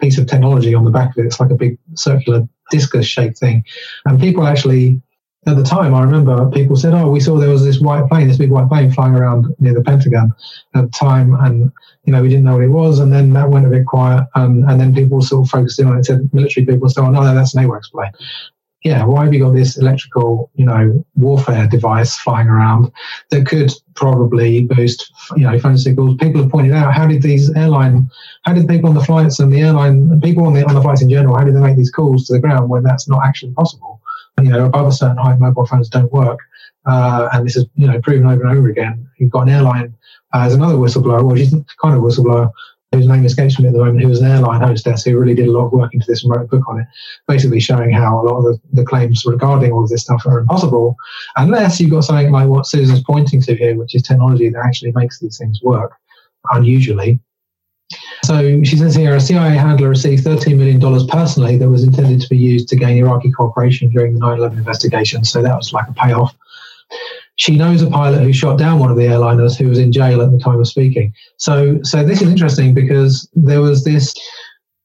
piece of technology on the back of it. It's like a big circular discus shaped thing. And people actually at the time, I remember people said, "Oh, we saw there was this white plane, this big white plane flying around near the Pentagon at the time, and you know we didn't know what it was." And then that went a bit quiet, and, and then people sort of focused in on it. Said military people "So, "Oh no, that's an AWACS plane." Yeah, why have you got this electrical, you know, warfare device flying around that could probably boost, you know, phone signals? People have pointed out, how did these airline, how did people on the flights and the airline, people on the on the flights in general, how did they make these calls to the ground when that's not actually possible? You know, above a certain height, mobile phones don't work. Uh, and this is, you know, proven over and over again. You've got an airline uh, as another whistleblower, well, she's kind of whistleblower, whose name escapes me at the moment, who was an airline hostess who really did a lot of work into this and wrote a book on it, basically showing how a lot of the, the claims regarding all of this stuff are impossible, unless you've got something like what Susan's pointing to here, which is technology that actually makes these things work, unusually. So she says here a CIA handler received $13 million personally that was intended to be used to gain Iraqi cooperation during the 9 11 investigation. So that was like a payoff. She knows a pilot who shot down one of the airliners who was in jail at the time of speaking. So, so this is interesting because there was this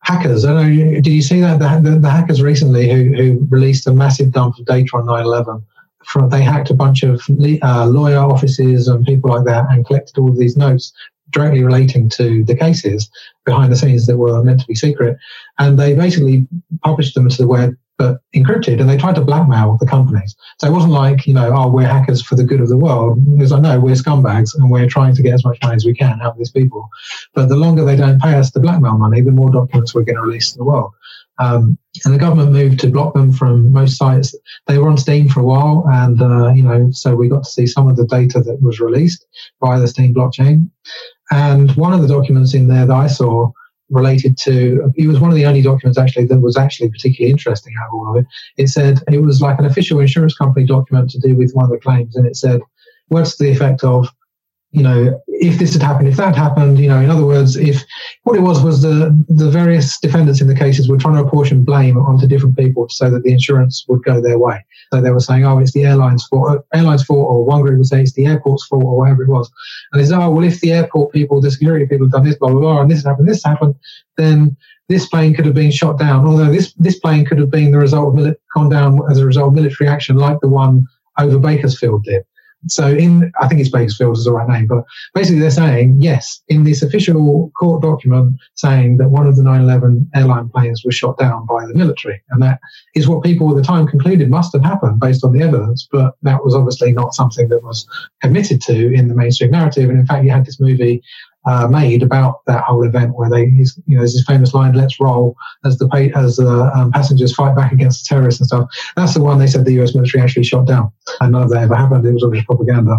hackers. I don't know. Did you see that the, the, the hackers recently who, who released a massive dump of data on 9/11 from, they hacked a bunch of uh, lawyer offices and people like that and collected all of these notes directly relating to the cases behind the scenes that were meant to be secret. And they basically published them to the web, but encrypted, and they tried to blackmail the companies. So it wasn't like, you know, oh, we're hackers for the good of the world. Was like, no, we're scumbags and we're trying to get as much money as we can out of these people. But the longer they don't pay us the blackmail money, the more documents we're going to release to the world. Um, and the government moved to block them from most sites. They were on Steem for a while, and uh, you know, so we got to see some of the data that was released via the Steem blockchain. And one of the documents in there that I saw related to it was one of the only documents actually that was actually particularly interesting out of all of it. It said it was like an official insurance company document to do with one of the claims, and it said to the effect of you know, if this had happened, if that happened, you know, in other words, if what it was was the the various defendants in the cases were trying to apportion blame onto different people so that the insurance would go their way. So they were saying, oh, it's the airline's fault, uh, airline's fault, or one group would say it's the airport's fault, or whatever it was. And they said, oh, well, if the airport people, the security people have done this, blah blah blah, and this happened, this happened, then this plane could have been shot down. Although this this plane could have been the result of gone down as a result of military action, like the one over Bakersfield did. So in, I think it's Bakersfield is the right name, but basically they're saying, yes, in this official court document saying that one of the 9-11 airline planes was shot down by the military. And that is what people at the time concluded must have happened based on the evidence. But that was obviously not something that was admitted to in the mainstream narrative. And in fact, you had this movie uh, made about that whole event where they, you know, there's this famous line, "Let's roll," as the as the um, passengers fight back against the terrorists and stuff. That's the one they said the U.S. military actually shot down, and none of that ever happened. It was all just propaganda.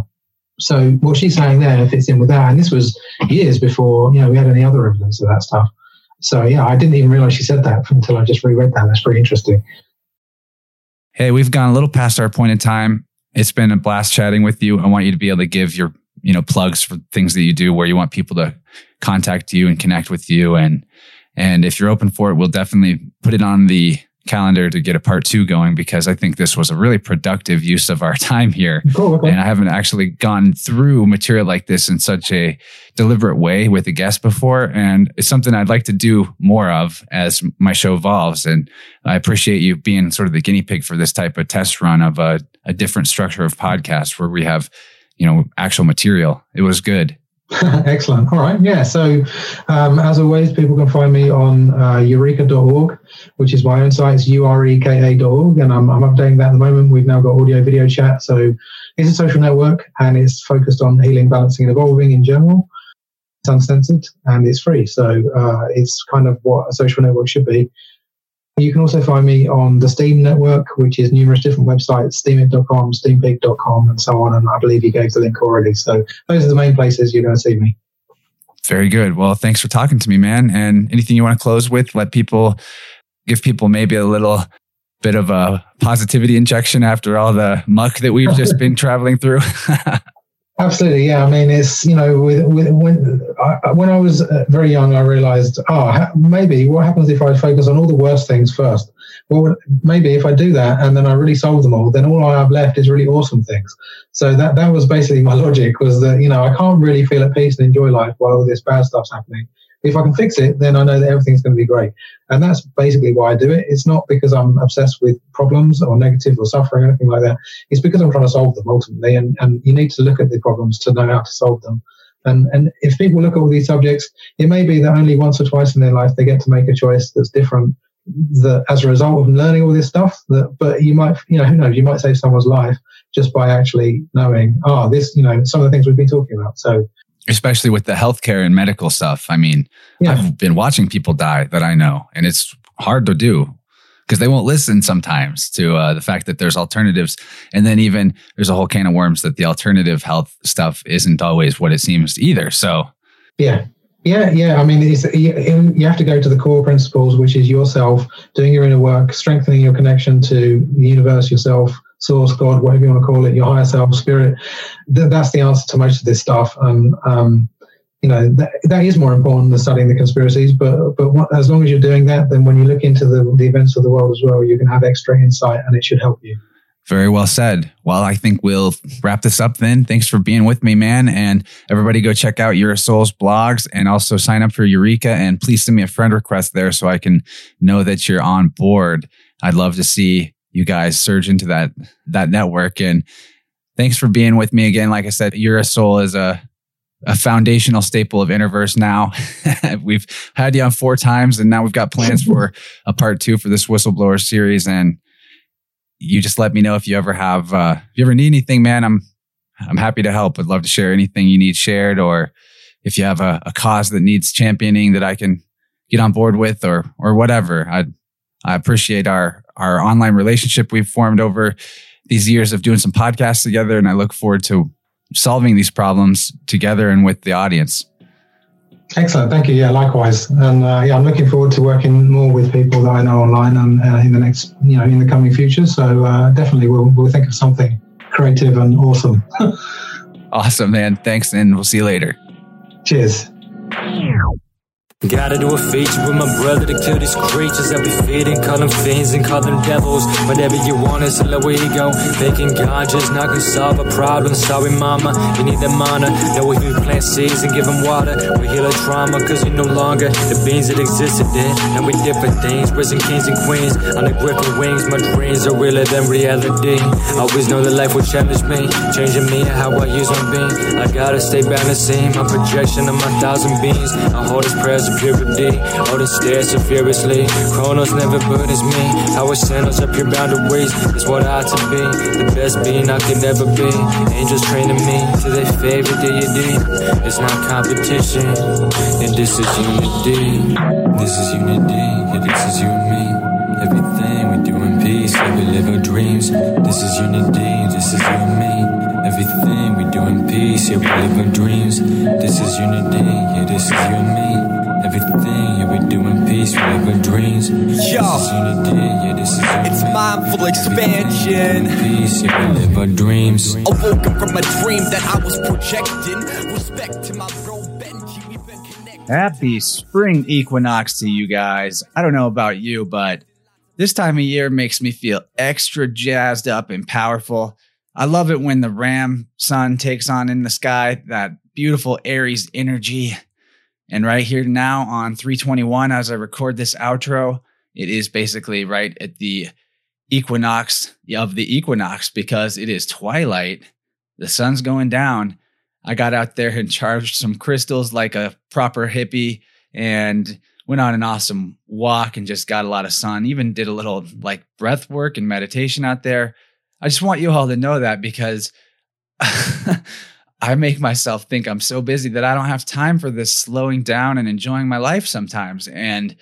So what she's saying there fits in with that, and this was years before you know we had any other evidence of that stuff. So yeah, I didn't even realize she said that until I just reread that. That's pretty interesting. Hey, we've gone a little past our point in time. It's been a blast chatting with you. I want you to be able to give your you know plugs for things that you do where you want people to contact you and connect with you and and if you're open for it we'll definitely put it on the calendar to get a part two going because I think this was a really productive use of our time here. Cool, okay. And I haven't actually gone through material like this in such a deliberate way with a guest before. And it's something I'd like to do more of as my show evolves. And I appreciate you being sort of the guinea pig for this type of test run of a, a different structure of podcast where we have you know actual material. It was good. Excellent. All right. Yeah. So, um, as always, people can find me on uh, ureka.org, which is my own site. It's ureka.org. And I'm, I'm updating that at the moment. We've now got audio video chat. So, it's a social network and it's focused on healing, balancing, and evolving in general. It's uncensored and it's free. So, uh, it's kind of what a social network should be. You can also find me on the Steem network, which is numerous different websites, steamit.com, steempeak.com, and so on. And I believe you gave the link already. So those are the main places you're going to see me. Very good. Well, thanks for talking to me, man. And anything you want to close with? Let people give people maybe a little bit of a positivity injection after all the muck that we've just been traveling through. Absolutely, yeah. I mean, it's you know, with, with when I, when I was uh, very young, I realised, oh, maybe what happens if I focus on all the worst things first? Well, maybe if I do that and then I really solve them all, then all I have left is really awesome things. So that that was basically my logic was that you know I can't really feel at peace and enjoy life while all this bad stuff's happening. If I can fix it, then I know that everything's going to be great. And that's basically why I do it. It's not because I'm obsessed with problems or negative or suffering or anything like that. It's because I'm trying to solve them ultimately. And, and you need to look at the problems to know how to solve them. And, and if people look at all these subjects, it may be that only once or twice in their life they get to make a choice that's different that as a result of learning all this stuff that but you might you know who knows you might save someone's life just by actually knowing oh this you know some of the things we've been talking about so especially with the healthcare and medical stuff. I mean, yeah. I've been watching people die that I know, and it's hard to do because they won't listen sometimes to uh, the fact that there's alternatives. And then even there's a whole can of worms that the alternative health stuff isn't always what it seems either. So, yeah. Yeah, yeah. I mean, you, you have to go to the core principles, which is yourself, doing your inner work, strengthening your connection to the universe, yourself, source, God, whatever you want to call it, your higher self, spirit. Th- that's the answer to most of this stuff. And, um, you know, that, that is more important than studying the conspiracies. But, but what, as long as you're doing that, then when you look into the, the events of the world as well, you can have extra insight and it should help you. Very well said. Well, I think we'll wrap this up then. Thanks for being with me, man. And everybody go check out Yura Soul's blogs and also sign up for Ureka. And please send me a friend request there so I can know that you're on board. I'd love to see you guys surge into that that network. And thanks for being with me again. Like I said, Soul is a a foundational staple of Innerverse now. we've had you on four times and now we've got plans for a part two for this whistleblower series. And you just let me know if you ever have, uh, if you ever need anything, man, I'm, I'm happy to help. I'd love to share anything you need shared or if you have a, a cause that needs championing that I can get on board with or, or whatever. I, I appreciate our, our online relationship we've formed over these years of doing some podcasts together. And I look forward to solving these problems together and with the audience. Excellent, thank you. Yeah, likewise, and uh, yeah, I'm looking forward to working more with people that I know online and uh, in the next, you know, in the coming future. So uh, definitely, we'll we'll think of something creative and awesome. awesome, man. Thanks, and we'll see you later. Cheers. Gotta do a feature with my brother to kill these creatures that we feeding. Call them fiends and call them devils. Whatever you want is a we go. Thinking God just not gonna solve a problem. Sorry, mama, you need that mana. Know we plant seeds and give them water. We heal a trauma cause you no longer the beings that existed then. And we different things, prison kings and queens. On the griffin wings, my dreams are realer than reality. Always know that life will challenge me, changing me and how I use my being. I gotta stay balancing my projection of my thousand beings. I hold his prayers purity. All the stairs so furiously. Chronos never burdens me. It send us up your boundaries. It's what I ought to be. The best being I could ever be. Angels training me to their favorite deity. It's not competition. And this is unity. This is unity. Yeah, this is you and me. Everything we do in peace. Yeah, we live our dreams. This is unity. This is you and me. Everything we do in peace, yeah, we live our dreams. This is unity, yeah, this is you and me. Everything yeah, we do in peace, we live our dreams. Yo, unity, yeah, this is unity. It's mindful expansion. Peace, yeah, we live our dreams. Awoken from a dream that I was projecting. Respect to my bro Benji. Happy spring equinox to you guys. I don't know about you, but this time of year makes me feel extra jazzed up and powerful. I love it when the ram sun takes on in the sky that beautiful Aries energy. And right here now on 321, as I record this outro, it is basically right at the equinox of the equinox because it is twilight. The sun's going down. I got out there and charged some crystals like a proper hippie and went on an awesome walk and just got a lot of sun. Even did a little like breath work and meditation out there. I just want you all to know that because I make myself think I'm so busy that I don't have time for this slowing down and enjoying my life sometimes. And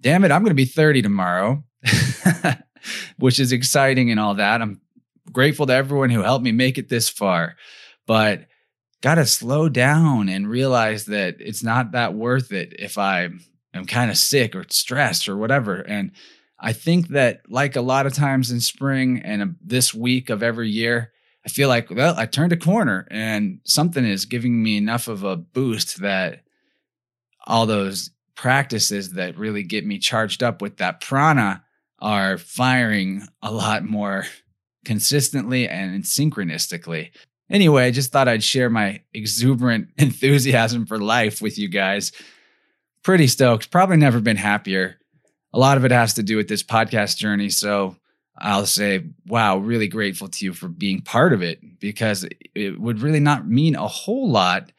damn it, I'm going to be 30 tomorrow, which is exciting and all that. I'm grateful to everyone who helped me make it this far, but got to slow down and realize that it's not that worth it if I am kind of sick or stressed or whatever. And I think that, like a lot of times in spring and uh, this week of every year, I feel like, well, I turned a corner and something is giving me enough of a boost that all those practices that really get me charged up with that prana are firing a lot more consistently and synchronistically. Anyway, I just thought I'd share my exuberant enthusiasm for life with you guys. Pretty stoked. Probably never been happier. A lot of it has to do with this podcast journey. So I'll say, wow, really grateful to you for being part of it because it would really not mean a whole lot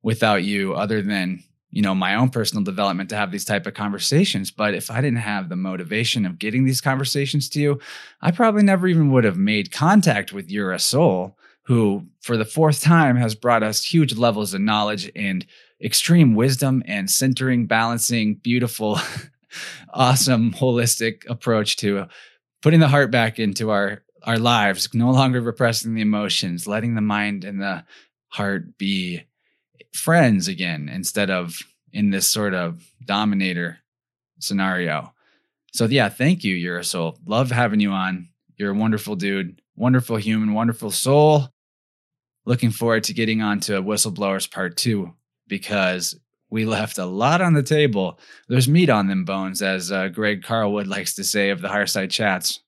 without you other than, you know, my own personal development to have these type of conversations. But if I didn't have the motivation of getting these conversations to you, I probably never even would have made contact with Yura Soul, who for the fourth time has brought us huge levels of knowledge and extreme wisdom and centering, balancing, beautiful, awesome, holistic approach to uh, putting the heart back into our our lives, no longer repressing the emotions, letting the mind and the heart be friends again instead of in this sort of dominator scenario. So yeah, thank you, Yura Soul. Love having you on. You're a wonderful dude, wonderful human, wonderful soul. Looking forward to getting on to a Whistleblowers Part 2 because we left a lot on the table. There's meat on them bones, as uh, Greg Carlwood likes to say of the Higher Side Chats.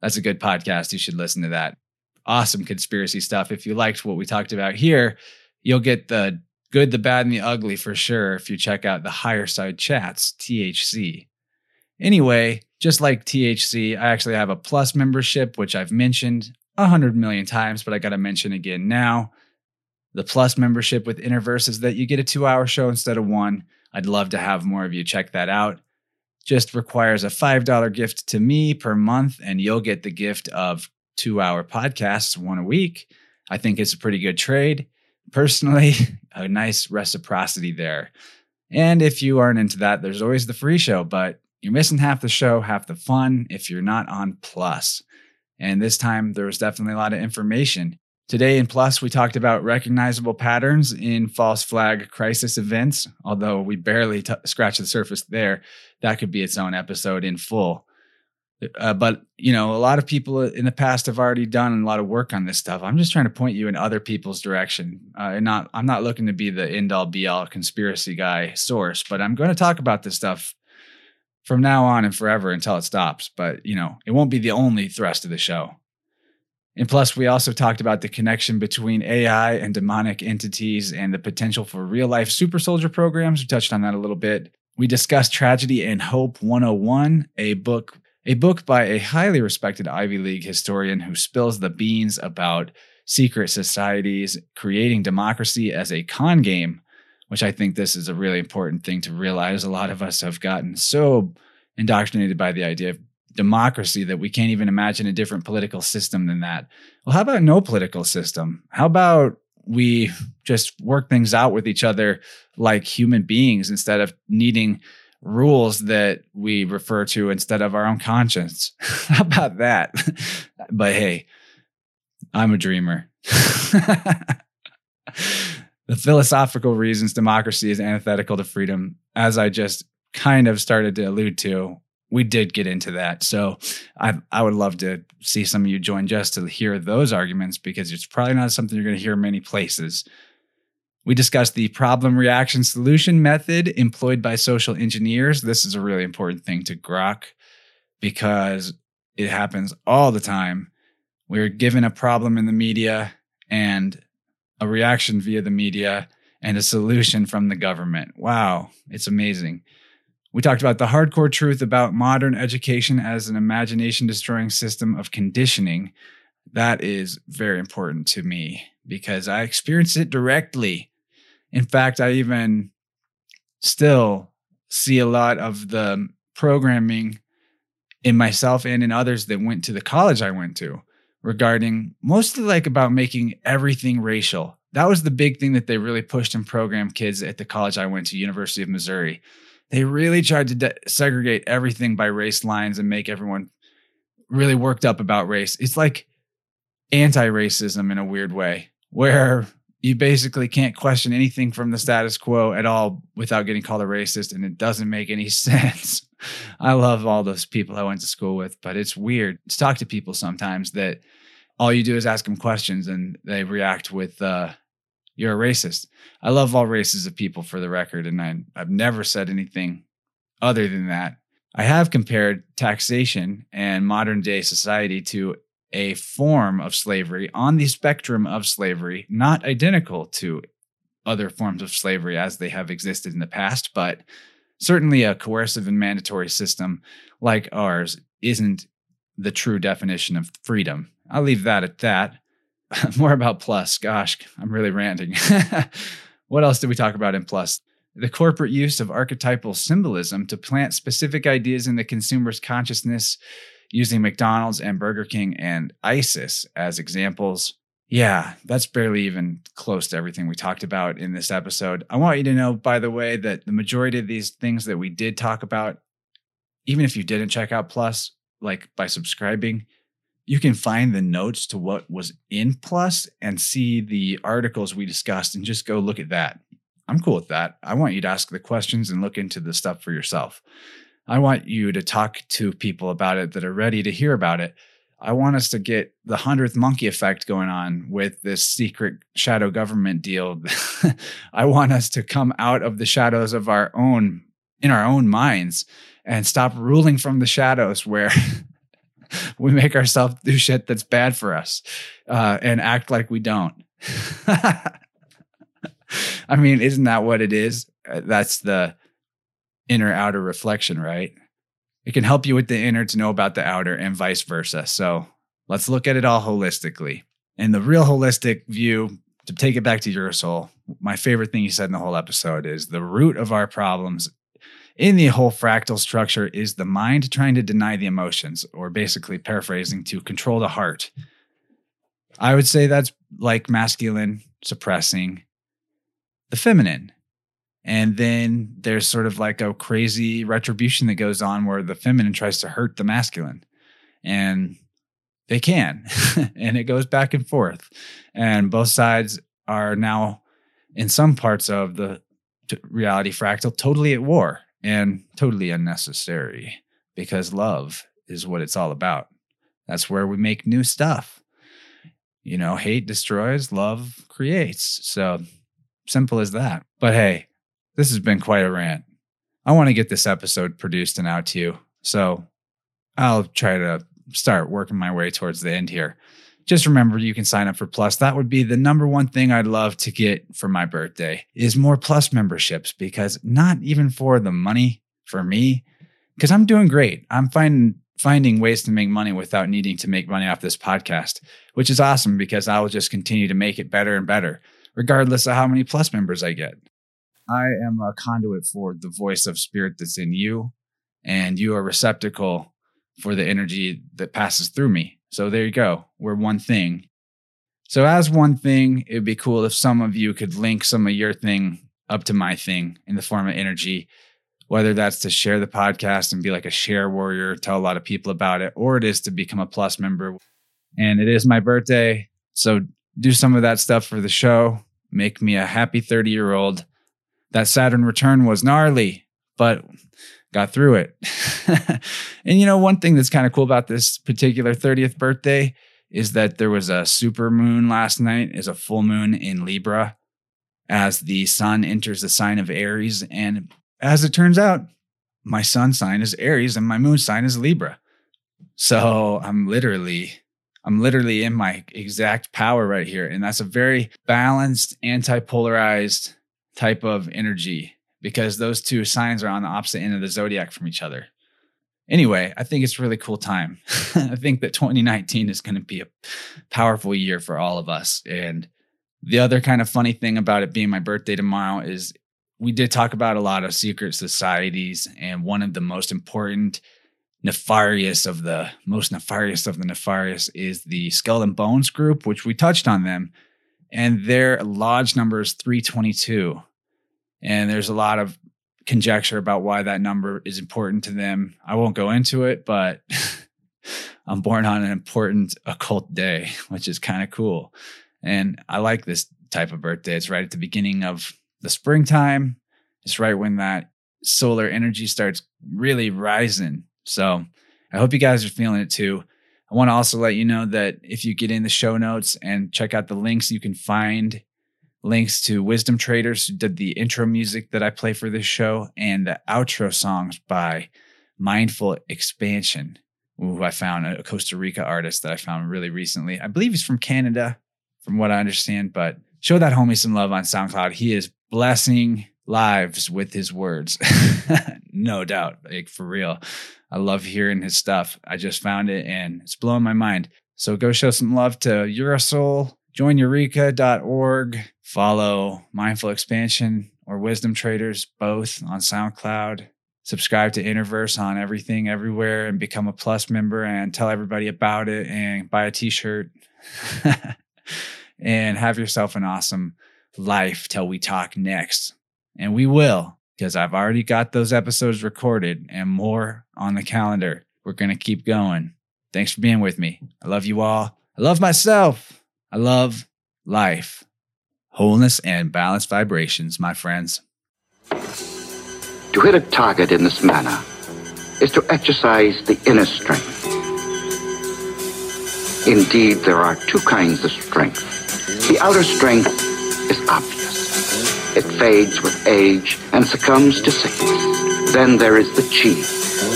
That's a good podcast. You should listen to that. Awesome conspiracy stuff. If you liked what we talked about here, you'll get the good, the bad, and the ugly for sure if you check out the Higher Side Chats, THC. Anyway, Just like THC, I actually have a plus membership, which I've mentioned a hundred million times, but I got to mention again now. The plus membership with Innerverse is that you get a two hour show instead of one. I'd love to have more of you check that out. Just requires a $5 gift to me per month, and you'll get the gift of two hour podcasts, one a week. I think it's a pretty good trade. Personally, a nice reciprocity there. And if you aren't into that, there's always the free show, but you're missing half the show, half the fun if you're not on Plus. And this time, there was definitely a lot of information. Today in Plus, we talked about recognizable patterns in false flag crisis events, although we barely t- scratched the surface there. That could be its own episode in full. Uh, but you know, a lot of people in the past have already done a lot of work on this stuff. I'm just trying to point you in other people's direction. Uh, and not, I'm not looking to be the end all be all conspiracy guy source, but I'm going to talk about this stuff from now on and forever until it stops. But you know, it won't be the only thrust of the show. And plus, we also talked about the connection between AI and demonic entities and the potential for real life super soldier programs. We touched on that a little bit. We discussed Tragedy and Hope 101, a book a book by a highly respected Ivy League historian who spills the beans about secret societies creating democracy as a con game, which I think this is a really important thing to realize. A lot of us have gotten so indoctrinated by the idea of democracy that we can't even imagine a different political system than that. Well, how about no political system? How about we just work things out with each other like human beings instead of needing rules that we refer to instead of our own conscience. How about that? but hey, I'm a dreamer. the philosophical reasons democracy is antithetical to freedom, as I just kind of started to allude to, we did get into that. So I I would love to see some of you join just to hear those arguments because it's probably not something you're going to hear many places. We discussed the problem reaction solution method employed by social engineers. This is a really important thing to grok because it happens all the time. We're given a problem in the media and a reaction via the media and a solution from the government. Wow, it's amazing. We talked about the hardcore truth about modern education as an imagination destroying system of conditioning. That is very important to me because I experienced it directly in fact, I even still see a lot of the programming in myself and in others that went to the college I went to regarding mostly like about making everything racial. That was the big thing that they really pushed and programmed kids at the college I went to, University of Missouri. They really tried to de- segregate everything by race lines and make everyone really worked up about race. It's like anti-racism in a weird way, where you basically can't question anything from the status quo at all without getting called a racist and it doesn't make any sense i love all those people i went to school with but it's weird to talk to people sometimes that all you do is ask them questions and they react with uh, you're a racist i love all races of people for the record and I, i've never said anything other than that i have compared taxation and modern day society to a form of slavery on the spectrum of slavery, not identical to other forms of slavery as they have existed in the past, but certainly a coercive and mandatory system like ours isn't the true definition of freedom. I'll leave that at that. More about Plus. Gosh, I'm really ranting. what else did we talk about in Plus? The corporate use of archetypal symbolism to plant specific ideas in the consumer's consciousness using McDonald's and Burger King and ISIS as examples. Yeah, that's barely even close to everything we talked about in this episode. I want you to know, by the way, that the majority of these things that we did talk about, even if you didn't check out Plus, like by subscribing, you can find the notes to what was in Plus and see the articles we discussed and just go look at that. I'm cool with that. I want you to ask the questions and look into the stuff for yourself. I want you to talk to people about it that are ready to hear about it. I want us to get the hundredth monkey effect going on with this secret shadow government deal. I want us to come out of the shadows of our own, in our own minds, and stop ruling from the shadows where we make ourselves do shit that's bad for us uh, and act like we don't. I mean, isn't that what it is? Uh, that's the inner outer reflection, right? It can help you with the inner to know about the outer and vice versa. So let's look at it all holistically. And the real holistic view, to take it back to Yura Soul, my favorite thing you said in the whole episode is the root of our problems in the whole fractal structure is the mind trying to deny the emotions, or basically paraphrasing, to control the heart. I would say that's like masculine suppressing the feminine. And then there's sort of like a crazy retribution that goes on where the feminine tries to hurt the masculine. And they can. and it goes back and forth. And both sides are now, in some parts of the reality fractal, totally at war and totally unnecessary because love is what it's all about. That's where we make new stuff. You know, hate destroys, love creates. So simple as that. But hey, this has been quite a rant. I want to get this episode produced and out to you. So I'll try to start working my way towards the end here. Just remember you can sign up for Plus. That would be the number one thing I'd love to get for my birthday is more Plus memberships because not even for the money for me because I'm doing great. I'm finding finding ways to make money without needing to make money off this podcast, which is awesome because I will just continue to make it better and better regardless of how many Plus members I get. I am a conduit for the voice of spirit that's in you and you are receptacle for the energy that passes through me. So there you go. We're one thing. So, as one thing, it'd be cool if some of you could link some of your thing up to my thing in the form of energy, whether that's to share the podcast and be like a share warrior, tell a lot of people about it, or it is to become a plus member. And it is my birthday. So, do some of that stuff for the show. Make me a happy 30 year old. That Saturn return was gnarly, but got through it. and you know, one thing that's kind of cool about this particular 30th birthday is that there was a super moon last night, is a full moon in Libra as the sun enters the sign of Aries. And as it turns out, my sun sign is Aries and my moon sign is Libra. So I'm literally I'm literally in my exact power right here. And that's a very balanced, anti polarized type of energy because those two signs are on the opposite end of the zodiac from each other. Anyway, I think it's a really cool time. I think that 2019 is going to be a powerful year for all of us. And the other kind of funny thing about it being my birthday tomorrow is we did talk about a lot of secret societies, and one of the most important nefarious of the most nefarious of the nefarious is the skull and bones group which we touched on them and their lodge number is 322 and there's a lot of conjecture about why that number is important to them. I won't go into it, but I'm born on an important occult day, which is kind of cool. And I like this type of birthday. It's right at the beginning of the springtime. It's right when that solar energy starts really rising. So I hope you guys are feeling it too. I want to also let you know that if you get in the show notes and check out the links, you can find links to Wisdom Traders, who did the intro music that I play for this show, and the outro songs by Mindful Expansion, who I found a Costa Rica artist that I found really recently. I believe he's from Canada, from what I understand, but show that homie some love on SoundCloud. He is blessing lives with his words. no doubt. Like for real. I love hearing his stuff. I just found it and it's blowing my mind. So go show some love to Yura Soul, join ureka.org, follow Mindful Expansion or Wisdom Traders both on SoundCloud. Subscribe to Innerverse on everything, everywhere, and become a plus member and tell everybody about it and buy a t shirt and have yourself an awesome life till we talk next. And we will, because I've already got those episodes recorded and more on the calendar. We're going to keep going. Thanks for being with me. I love you all. I love myself. I love life, wholeness, and balanced vibrations, my friends. To hit a target in this manner is to exercise the inner strength. Indeed, there are two kinds of strength. The outer strength is obvious. It fades with age and succumbs to sickness. Then there is the chi,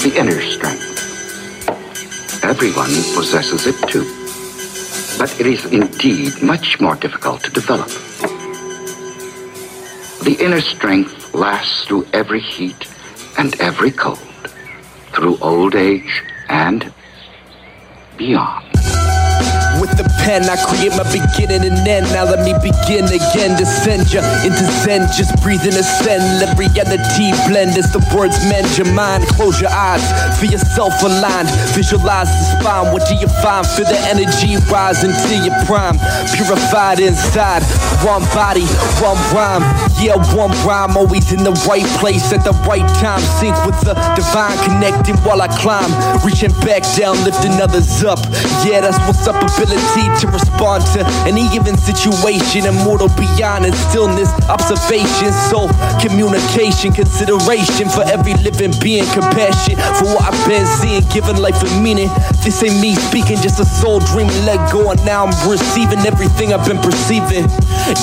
the inner strength. Everyone possesses it too but it is indeed much more difficult to develop. The inner strength lasts through every heat and every cold. through old age and beyond. With the pen, I create my beginning and end. Now let me begin again send you into Zen. Just breathe and ascend. Let reality blend as the words mend your mind. Close your eyes, feel yourself aligned. Visualize the spine. What do you find? Feel the energy rise into your prime. Purified inside. One body, one rhyme. Yeah, one rhyme. Always in the right place at the right time. Sync with the divine, connecting while I climb. Reaching back down, lifting others up. Yeah, that's what's up. Ability to respond to any given situation. Immortal beyond in stillness, observation, soul, communication, consideration for every living being, compassion for what I've been seeing, giving life a meaning. This ain't me speaking, just a soul dreaming, let go, and now I'm receiving everything I've been perceiving.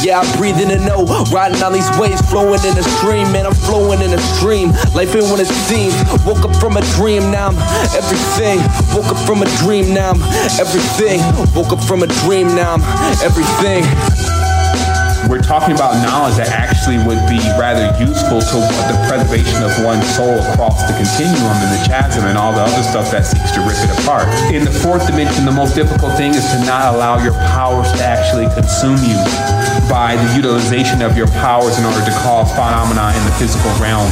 Yeah, I breathe in and know, riding on these waves, flowing in a stream, man, I'm flowing in a stream. Life ain't what it seems. Woke up from a dream, now I'm everything. Woke up from a dream, now I'm everything. Woke up from a dream, now I'm everything. We're talking about knowledge that actually would be rather useful to the preservation of one's soul across the continuum and the chasm and all the other stuff that seeks to rip it apart. In the fourth dimension, the most difficult thing is to not allow your powers to actually consume you by the utilization of your powers in order to cause phenomena in the physical realm,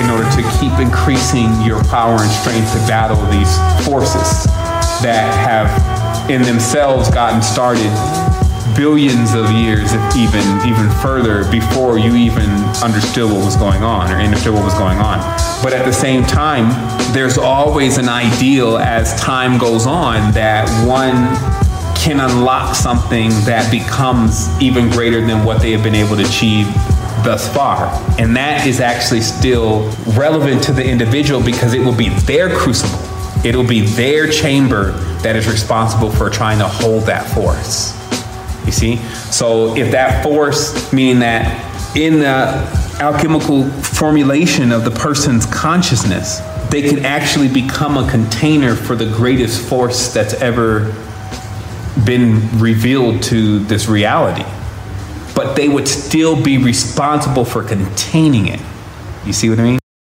in order to keep increasing your power and strength to battle these forces that have in themselves gotten started billions of years, even even further, before you even understood what was going on or understood what was going on. But at the same time, there's always an ideal as time goes on that one can unlock something that becomes even greater than what they have been able to achieve thus far. And that is actually still relevant to the individual because it will be their crucible. It'll be their chamber that is responsible for trying to hold that force. You see? So if that force, meaning that in the alchemical formulation of the person's consciousness, they can actually become a container for the greatest force that's ever been revealed to this reality. But they would still be responsible for containing it. You see what I mean?